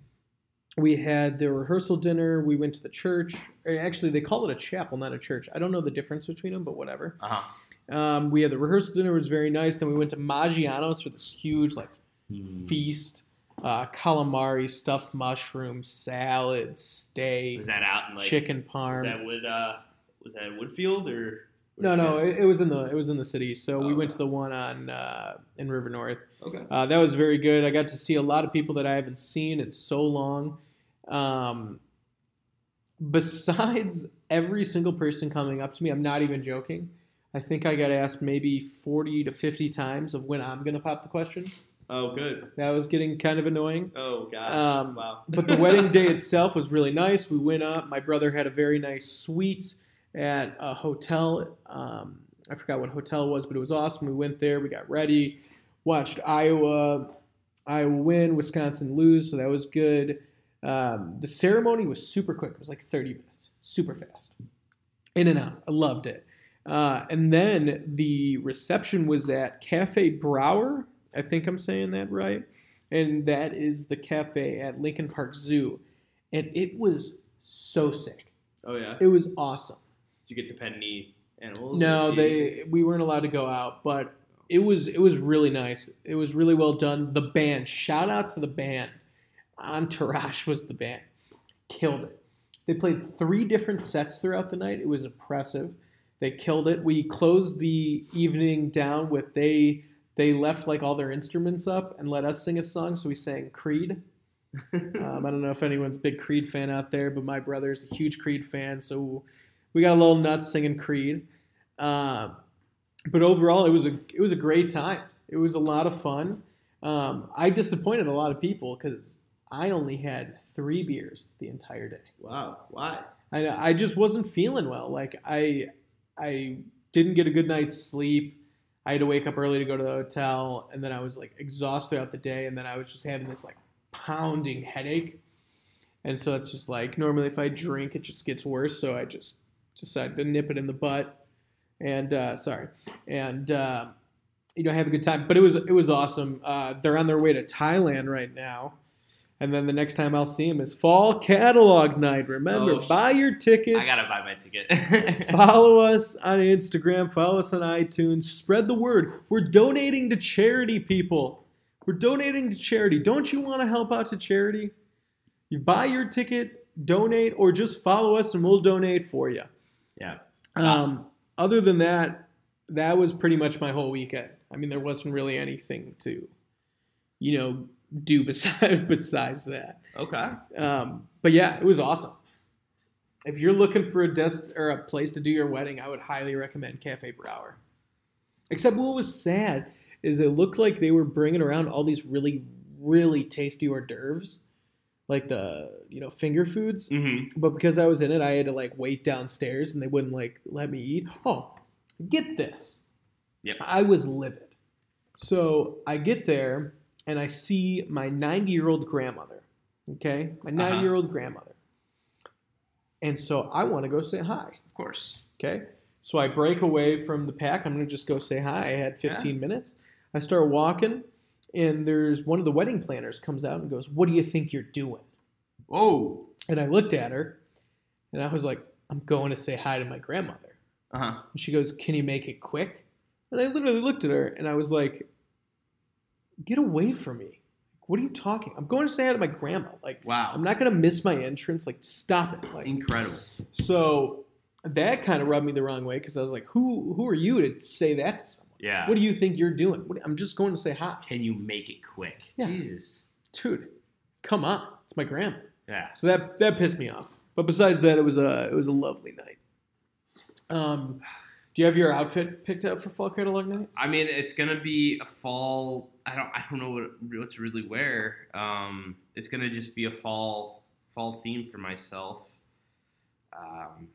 We had the rehearsal dinner. We went to the church. Actually, they call it a chapel, not a church. I don't know the difference between them, but whatever. Uh huh. Um, we had the rehearsal dinner was very nice. Then we went to Maggiano's for this huge like feast, uh, calamari, stuffed mushrooms, salad, steak, Was that out in like chicken parm? Was that Wood? Uh, was that Woodfield or? no, no, it, it was in the it was in the city. So we Oh, went okay. to the one on uh, in River North. okay. Uh, that was very good. I got to see a lot of people that I haven't seen in so long. Um, besides every single person coming up to me, I'm not even joking. I think I got asked maybe 40 to 50 times of when I'm going to pop the question. Oh, good. That was getting kind of annoying. Oh gosh. Um, wow. (laughs) But the wedding day itself was really nice. We went up. My brother had a very nice suite at a hotel. Um, I forgot what hotel it was, but it was awesome. We went there. We got ready, watched Iowa, Iowa win, Wisconsin lose, so that was good. Um, the ceremony was super quick. It was like 30 minutes, super fast. In and out. I loved it. Uh, and then the reception was at Cafe Brauer. I think I'm saying that right. And that is the cafe at Lincoln Park Zoo. And it was so sick. Oh yeah. It was awesome. Did you get to pet any animals? No, they we weren't allowed to go out, but it was it was really nice. It was really well done. The band, shout out to the band. Entourage was the band. Killed it. They played three different sets throughout the night. It was impressive. They killed it. We closed the evening down with they they left like all their instruments up and let us sing a song. So we sang Creed. (laughs) Um, I don't know if anyone's a big Creed fan out there, but my brother's a huge Creed fan, so we got a little nuts singing Creed. Um, but overall, it was a it was a great time. It was a lot of fun. Um, I disappointed a lot of people because I only had three beers the entire day. Wow. Why? I I just wasn't feeling well. Like I I didn't get a good night's sleep. I had to wake up early to go to the hotel, and then I was like exhausted throughout the day, and then I was just having this like pounding headache. And so it's just like normally if I drink, it just gets worse. So I just decided to nip it in the butt, and uh, sorry, and uh, you know have a good time. But it was it was awesome. Uh, they're on their way to Thailand right now. And then the next time I'll see him is Fall Catalog Night. Remember, Oh, buy your tickets. I gotta buy my ticket. (laughs) (laughs) follow us on Instagram, follow us on iTunes, spread the word. We're donating to charity, people. We're donating to charity. Don't you want to help out to charity? You buy your ticket, donate, or just follow us and we'll donate for you. yeah. Um, other than that, that was pretty much my whole weekend. I mean, there wasn't really anything to, you know, do (laughs) besides besides that. Okay. Um, but yeah, it was awesome. If you're looking for a desk or a place to do your wedding, I would highly recommend Cafe Brauer. Except what was sad is it looked like they were bringing around all these really, really tasty hors d'oeuvres, like the you know finger foods. Mm-hmm. But because I was in it, I had to like wait downstairs, and they wouldn't like let me eat. Oh, get this! Yep. I was livid. So I get there and I see my 90 year old grandmother. Okay, my 90 year old grandmother. And so I want to go say hi. Of course. Okay. So I break away from the pack. I'm going to just go say hi. I had 15 minutes. I start walking, and there's one of the wedding planners comes out and goes, What do you think you're doing? Whoa. And I looked at her, and I was like, I'm going to say hi to my grandmother. Uh huh. And she goes, Can you make it quick? And I literally looked at her, and I was like, Get away from me. What are you talking? I'm going to say hi to my grandma. Like, Wow. I'm not going to miss my entrance. Like, stop it. Like, Incredible. so that kind of rubbed me the wrong way because I was like, who who are you to say that to someone? Yeah. What do you think you're doing? What, I'm just going to say hi. Can you make it quick? Yeah. Jesus. Dude, come on. It's my grandma. Yeah. So that that pissed me off. But besides that, it was a it was a lovely night. Um, do you have your outfit picked out for fall catalog night? I mean, it's gonna be a fall. I don't. I don't know what what to really wear. Um, it's gonna just be a fall fall theme for myself. Um,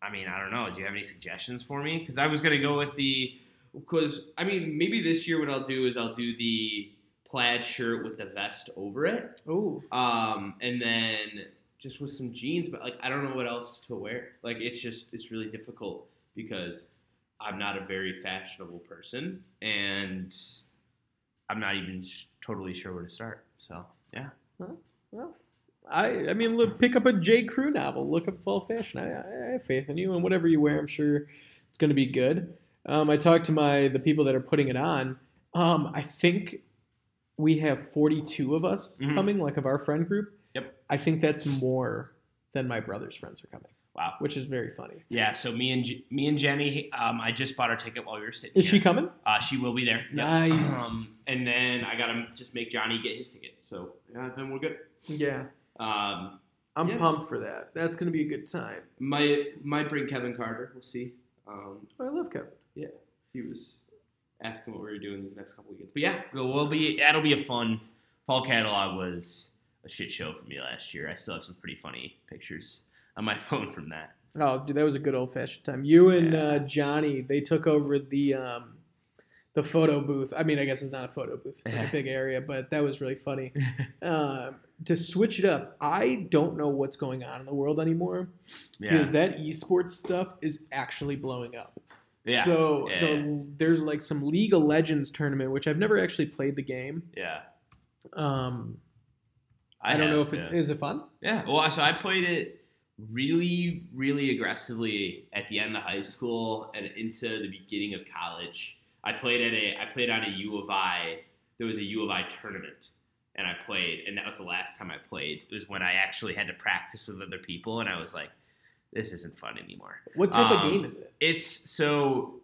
I mean, I don't know. Do you have any suggestions for me? Because I was gonna go with the. Because I mean, maybe this year what I'll do is I'll do the plaid shirt with the vest over it, Oh, um, and then just with some jeans. But like, I don't know what else to wear. Like, it's just it's really difficult because I'm not a very fashionable person, and I'm not even sh- totally sure where to start. So yeah, well, I I mean, look, pick up a J. Crew novel. Look up fall fashion. I, I have faith in you, and whatever you wear, I'm sure it's going to be good. Um, I talked to my the people that are putting it on. Um, I think we have 42 of us Mhm. coming, like of our friend group. Yep. I think that's more than my brother's friends are coming, wow, which is very funny. yeah. So me and me and Jenny, um, I just bought our ticket while we were sitting. Is she coming? Uh, she will be there. Yep. Nice. Um, and then I gotta just make Johnny get his ticket. So yeah, then we're good. Yeah. Um, I'm Yeah. pumped for that. That's going to be a good time. might might bring Kevin Carter. We'll see. Um, I love Kevin. Yeah, he was asking what we were doing these next couple weekends. But yeah, we'll we'll be that'll be a fun fall catalog was a shit show for me last year. I still have some pretty funny pictures on my (laughs) phone from that. Oh, dude, that was a good old fashioned time. You and Yeah. uh, Johnny, they took over the um, the photo booth. I mean, I guess it's not a photo booth; it's like a (laughs) big area, but that was really funny. (laughs) um, to switch it up, I don't know what's going on in the world anymore Yeah. because that esports stuff is actually blowing up. Yeah. So Yeah, the, there's like some League of Legends tournament, which I've never actually played the game. yeah. Um, I, don't have, know if it is yeah. it fun. Yeah. Well, so I played it really, really aggressively at the end of high school and into the beginning of college. I played at a I played on a U of I. There was a U of I tournament, and I played, and that was the last time I played. It was when I actually had to practice with other people, and I was like, "This isn't fun anymore." What type of Um, game is it? It's so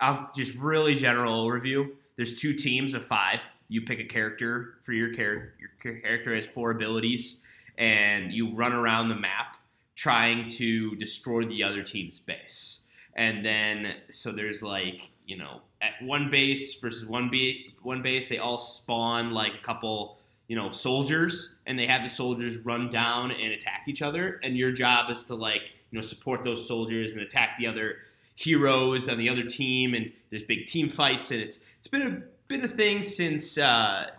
I'll just really general overview. There's two teams of five. You pick a character for your character. Your character has four abilities, and you run around the map trying to destroy the other team's base. And then so there's like you know at one base versus one b one base they all spawn like a couple you know soldiers and they have the soldiers run down and attack each other and your job is to like you know support those soldiers and attack the other heroes on the other team and there's big team fights and it's it's been a been a thing since uh,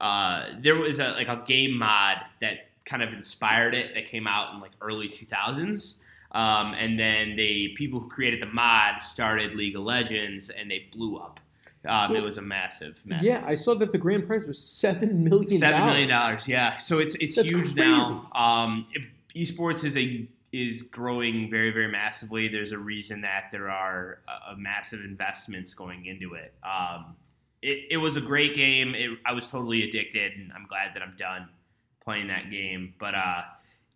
uh, there was a like a game mod that kind of inspired it that came out in like early 2000s um, and then the people who created the mod started League of Legends and they blew up um, it was a massive, massive Yeah, I saw that the grand prize was seven million. Seven million dollars, yeah. So it's it's That's huge crazy. now. Um, esports is a is growing very very massively. There's a reason that there are uh, massive investments going into it. Um, it, it was a great game. It, I was totally addicted, and I'm glad that I'm done playing that game. But uh,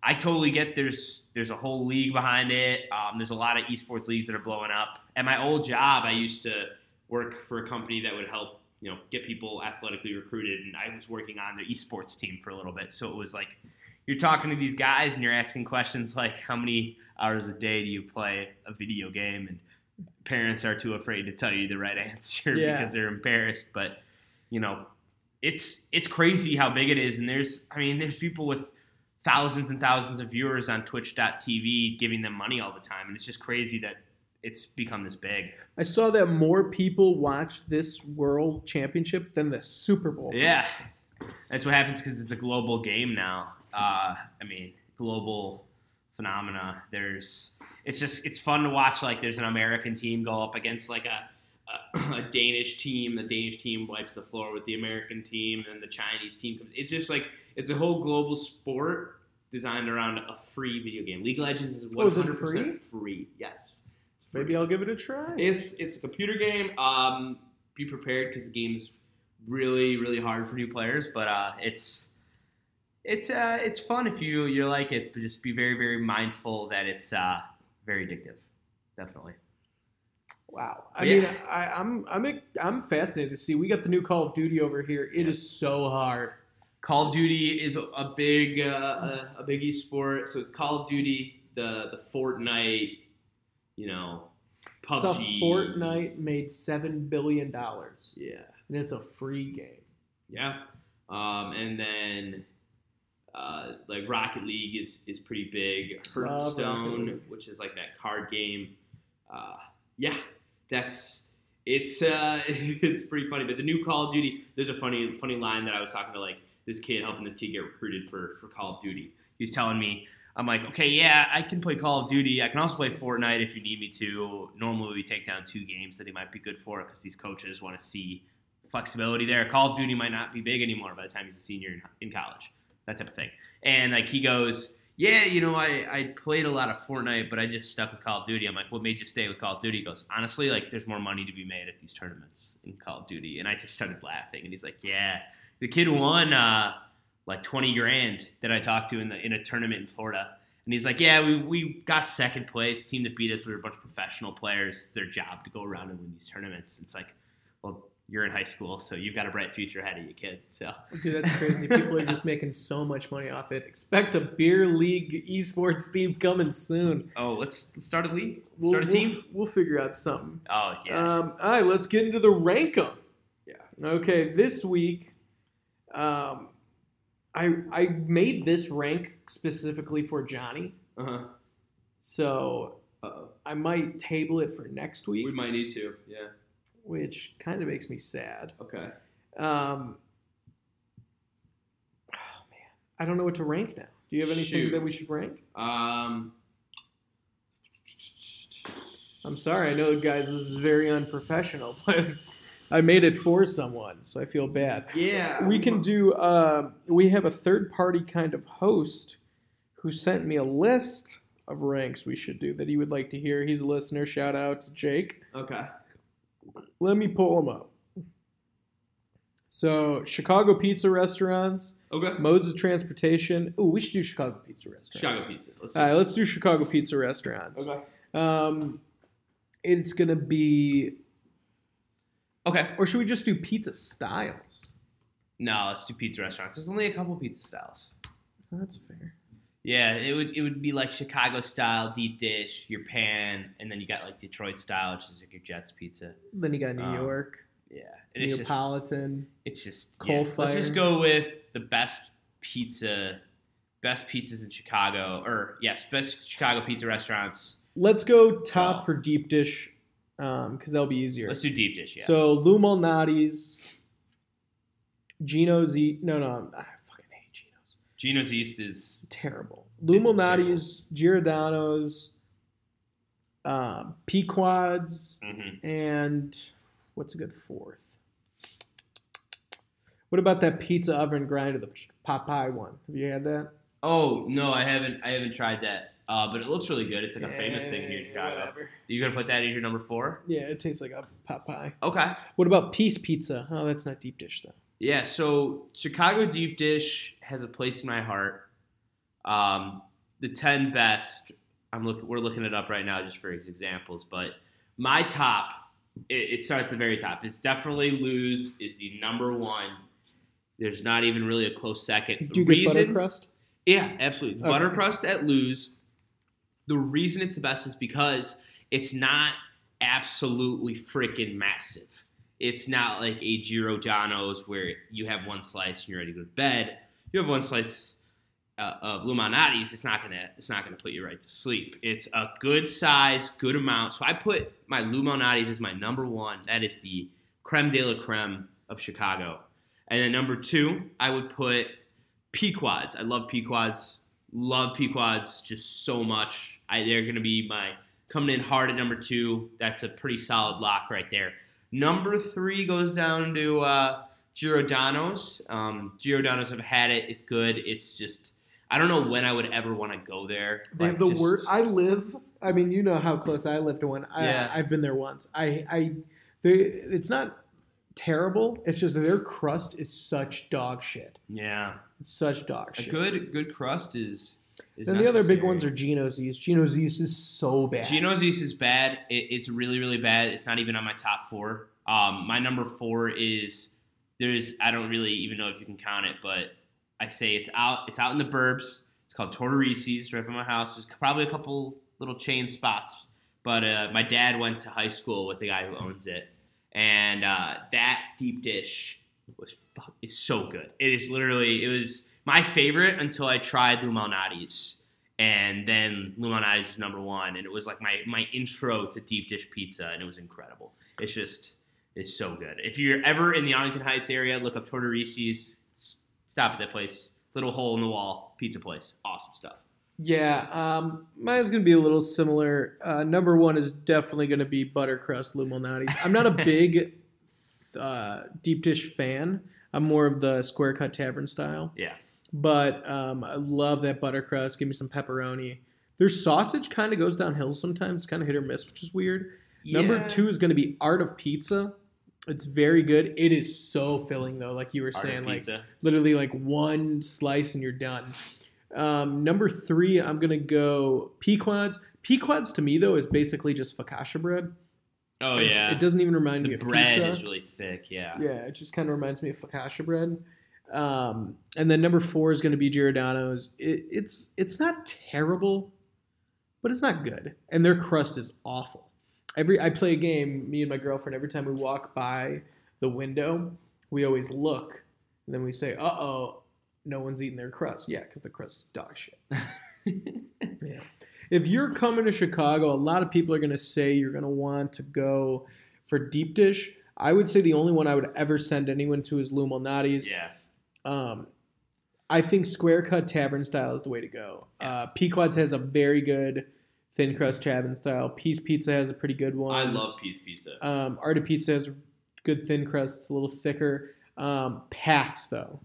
I totally get there's there's a whole league behind it. Um, there's a lot of esports leagues that are blowing up. At my old job, I used to work for a company that would help you know get people athletically recruited, and I was working on the esports team for a little bit. So it was like you're talking to these guys and you're asking questions (laughs) like how many hours a day do you play a video game and parents are too afraid to tell you the right (laughs) answer Yeah. because they're embarrassed but you know it's it's crazy how big it is. And there's i mean there's people with thousands and thousands of viewers on twitch.tv giving them money all the time. And it's just crazy that it's become this big. I saw that more people watch this World Championship than the Super Bowl. yeah. That's what happens because it's a global game now. Uh, i mean global phenomena. There's it's just it's fun to watch like there's an american team go up against like a a, (clears throat) a Danish team, the Danish team wipes the floor with the American team, and the Chinese team comes. It's just like it's a whole global sport designed around a free video game. League of Legends is Oh, is it 100% free? Yes, free. Maybe I'll give it a try. It's it's a computer game. Um, be prepared because the game's really really hard for new players, but uh, it's it's uh, it's fun if you you like it. But just be very very mindful that it's uh, very addictive. Definitely. Wow. I Yeah. mean, I, I'm I'm I'm fascinated to see. We got the new Call of Duty over here. It is so hard. Call of Duty is a big uh, a, a big esport. So it's Call of Duty, the the Fortnite, you know, PUBG. So Fortnite made seven billion dollars, Yeah. and it's a free game. Yeah. Um, and then uh, like Rocket League is is pretty big. Hearthstone, which is like that card game. Uh, yeah, that's it's uh, (laughs) it's pretty funny. But the new Call of Duty, there's a funny funny line that I was talking to like this kid helping this kid get recruited for for Call of Duty. He was telling me. I'm like, okay, yeah, I can play Call of Duty. I can also play Fortnite if you need me to. Normally, we take down two games that he might be good for because these coaches want to see flexibility there. Call of Duty might not be big anymore by the time he's a senior in, in college, that type of thing. And like he goes, yeah, you know, I, I played a lot of Fortnite, but I just stuck with Call of Duty. I'm like, what made you stay with Call of Duty? He goes, honestly, like there's more money to be made at these tournaments in Call of Duty. And I just started laughing. And he's like, yeah, the kid won uh, like 20 grand that I talked to in the in a tournament in Florida. And he's like, yeah, we, we got second place. The team that beat us, we were a bunch of professional players. It's their job to go around and win these tournaments. It's like, well, you're in high school, so you've got a bright future ahead of you, kid. So Dude, that's (laughs) crazy. People are just making so much money off it. Expect a beer league esports team coming soon. Oh, let's, let's start a league. We'll, Start a we'll team. f- We'll, figure out something. oh yeah. Um, all right, let's get into the rank 'em. Yeah. Okay, this week, um, I I made this rank specifically for Johnny, Uh huh. so Uh-oh. I might table it for next week. We might need to. Yeah. Which kind of makes me sad. Okay. Um, oh man, I don't know what to rank now. Do you have anything Shoot. that we should rank? Um. I'm sorry, I know, guys, this is very unprofessional, (laughs) but I made it for someone, so I feel bad. Yeah. We can do. Uh, we have a third party kind of host who sent me a list of ranks we should do that he would like to hear. He's a listener. Shout out to Jake. Okay. Let me pull them up. So, Chicago pizza restaurants, Okay. modes of transportation. Oh, we should do Chicago pizza restaurants. Chicago pizza. Let's All right, let's do Chicago pizza restaurants. Okay. Um, it's gonna be, Okay. or should we just do pizza styles? No, let's do pizza restaurants. There's only a couple pizza styles. That's fair. Yeah, it would it would be like Chicago style deep dish, your pan, and then you got like Detroit style, which is like your Jets pizza. Then you got New Um, York, Yeah, and it's just Neapolitan. it's just Coal yeah. Let's just go with the best pizza, best pizzas in Chicago, or yes, best Chicago pizza restaurants. Let's go top for deep dish, um, because that'll be easier. Let's do deep dish. Yeah. So Lou Malnati's, Gino's East. No, no, I fucking hate Gino's. Gino's East is Terrible. Malnati's, Giordano's, um, Pequod's, mhm. and what's a good fourth? What about that pizza oven grinder, the pot pie one? Have you had that? Oh no, I haven't. I haven't tried that. Uh, but it looks really good. It's like a famous thing here in Chicago. Whatever. You gonna put that as your number four? Yeah, it tastes like a pot pie. Okay. What about Piece Pizza? Oh, that's not deep dish though. Yeah, so Chicago deep dish has a place in my heart. Um, the ten best. I'm look. We're looking it up right now just for examples, but my top. It, it starts at the very top. It's definitely Lou's is the number one. There's not even really a close second. Do you The get butter crust? Yeah, absolutely. Okay. Butter crust at Lou's. The reason it's the best is because it's not absolutely freaking massive. It's not like a Giordano's where you have one slice and you're ready to go to bed. You have one slice uh, of Lou Malnati's. It's not gonna. It's not gonna put you right to sleep. It's a good size, good amount. So I put my Lou Malnati's as my number one. That is the creme de la creme of Chicago. And then number two, I would put Pequods. I love Pequods. Love Pequods just so much. I, they're going to be my coming in hard at number two. That's a pretty solid lock right there. Number three goes down to uh, Giordano's. Um, Giordano's have had it. It's good. It's just I don't know when I would ever want to go there. They have the just- worst. I live. I mean, you know how close I live to one. I, Yeah. I've been there once. I, I, they, it's not terrible. It's just their crust is such dog shit. Yeah, It's such dog shit. a good good crust is. And the other big ones are. Gino's East is so bad. East is bad. It, it's really, really bad. It's not even on my top four. Um, my number four is there's I don't really even know if you can count it, but I say it's out. It's out in the burbs. It's called Tortorisi's, right by my house. There's probably a couple little chain spots, but uh, my dad went to high school with the guy who owns it, and uh, that deep dish was is so good. It is literally it was my favorite until I tried Lou Malnati's and then Lou Malnati's was number one, and it was like my my intro to deep dish pizza, and it was incredible. It's just it's so good. If you're ever in the Arlington Heights area, look up Tortorisi's. Stop at that place. Little hole in the wall pizza place. Awesome stuff. Yeah, um, mine's gonna be a little similar. Uh, number one is definitely gonna be buttercrust Lou Malnati's. I'm not a (laughs) big uh, deep dish fan. I'm more of the square cut tavern style. Yeah. But um, I love that butter crust. Give me some pepperoni. Their sausage kind of goes downhill sometimes, kind of hit or miss, which is weird. Number two is going to be Art of Pizza. It's very good. It is so filling though, like you were Art saying, like pizza. literally like one slice and you're done. Um, number three, I'm gonna go Pequods. Pequods to me though is basically just focaccia bread. oh It's- yeah. it doesn't even remind me of bread pizza. is really thick. Yeah. Yeah, it just kind of reminds me of focaccia bread. Um, and then number four is going to be Giordano's. It, it's it's not terrible, but it's not good. And their crust is awful. Every I play a game, me and my girlfriend. Every time we walk by the window, we always look, and then we say, "Uh oh, no one's eating their crust." Yeah, because the crust is dog shit. (laughs) Yeah. If you're coming to Chicago, a lot of people are going to say you're going to want to go For deep dish, I would say the only one I would ever send anyone to is Lou Malnati's. Yeah. Um, I think square cut tavern style is the way to go. Uh, Pequod's has a very good thin crust tavern style. Piece Pizza has a pretty good one. I love Piece Pizza. Um, Art of Pizza has good thin crust. It's a little thicker. Um, Pat's though,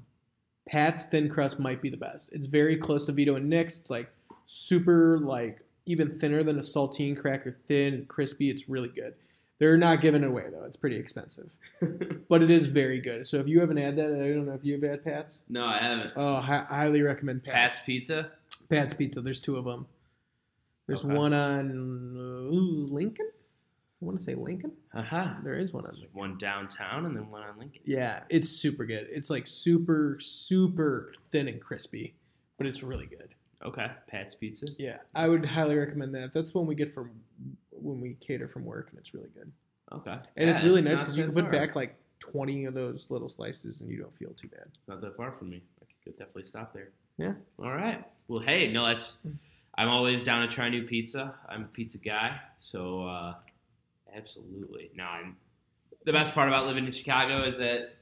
Pat's thin crust might be the best. It's very close to Vito and Nick's. It's like super like even thinner than a saltine cracker, thin and crispy. It's really good. They're not giving it away though. It's pretty expensive, (laughs) but it is very good. So if you haven't had that, I don't know if you've had Pat's. no, I haven't. Oh, hi- highly recommend Pat's. Pat's Pizza. Pat's Pizza. There's two of them. There's Okay. one on uh, Lincoln. I want to say Lincoln. Uh huh. There is one on Lincoln. One downtown and then one on Lincoln. Yeah, it's super good. It's like super, super thin and crispy, but it's really good. Okay. Pat's Pizza. Yeah, I would highly recommend that. That's one we get from when we cater from work, and it's really good. Okay. And it's Yeah, really nice because you can put far. back like 20 of those little slices, and you don't feel too bad. It's not that far from me. I could definitely stop there. Yeah. All right. Well, hey, no, that's. I'm always down to try new pizza. I'm a pizza guy, so uh, absolutely. No, I'm. The best part about living in Chicago is that,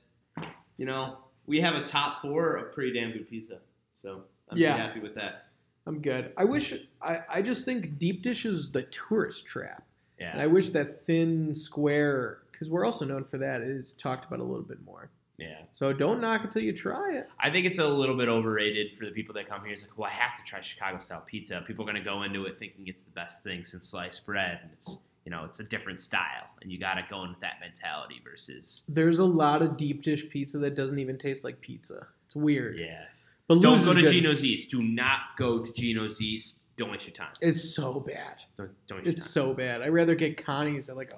you know, we have a top four of pretty damn good pizza. So I'm Yeah. happy with that. I'm good. I wish I, I just think deep dish is the tourist trap. Yeah. And I wish that thin square, because we're also known for that, is talked about a little bit more. yeah. So don't knock until you try it. I think it's a little bit overrated for the people that come here. It's like, well, I have to try Chicago style pizza. People are going to go into it thinking it's the best thing since sliced bread, and it's you know it's a different style, and you got to go in with that mentality versus There's a lot of deep dish pizza that doesn't even taste like pizza. It's weird. yeah. But Don't go to good. Gino's East. Do not go to Gino's East. Don't waste your time. It's so bad. Don't, don't It's so bad. I'd rather get Connie's at like a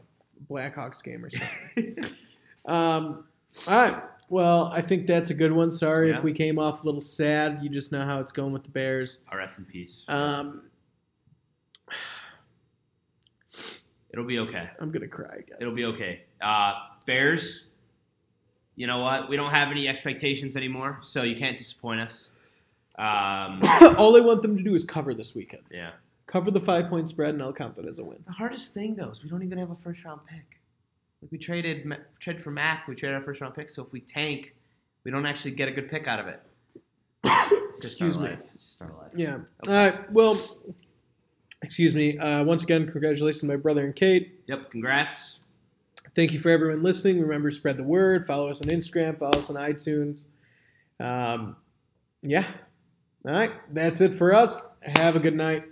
Blackhawks game or something. (laughs) um, all right. Well, I think that's a good one. Sorry Yeah. if we came off a little sad. You just know how it's going with the Bears. time. Rest in peace. Um, It'll be okay. I'm gonna cry again. It'll be okay. Uh, Bears. You know what? We don't have any expectations anymore, so you can't disappoint us. Um, (coughs) All I want them to do is cover this weekend. yeah. Cover the five point spread, and I'll count that as a win. The hardest thing though is we don't even have a first round pick. Like we traded Ma- traded for Mack, we traded our first round pick. So if we tank, we don't actually get a good pick out of it. (coughs) It's just our Excuse me. life. It's just our life. Yeah. All right. Well, excuse me. Uh, once again, congratulations, to my brother and Kate. Yep. Congrats. Thank you for everyone listening. Remember, spread the word. Follow us on Instagram. Follow us on iTunes. Um, yeah. All right. That's it for us. Have a good night.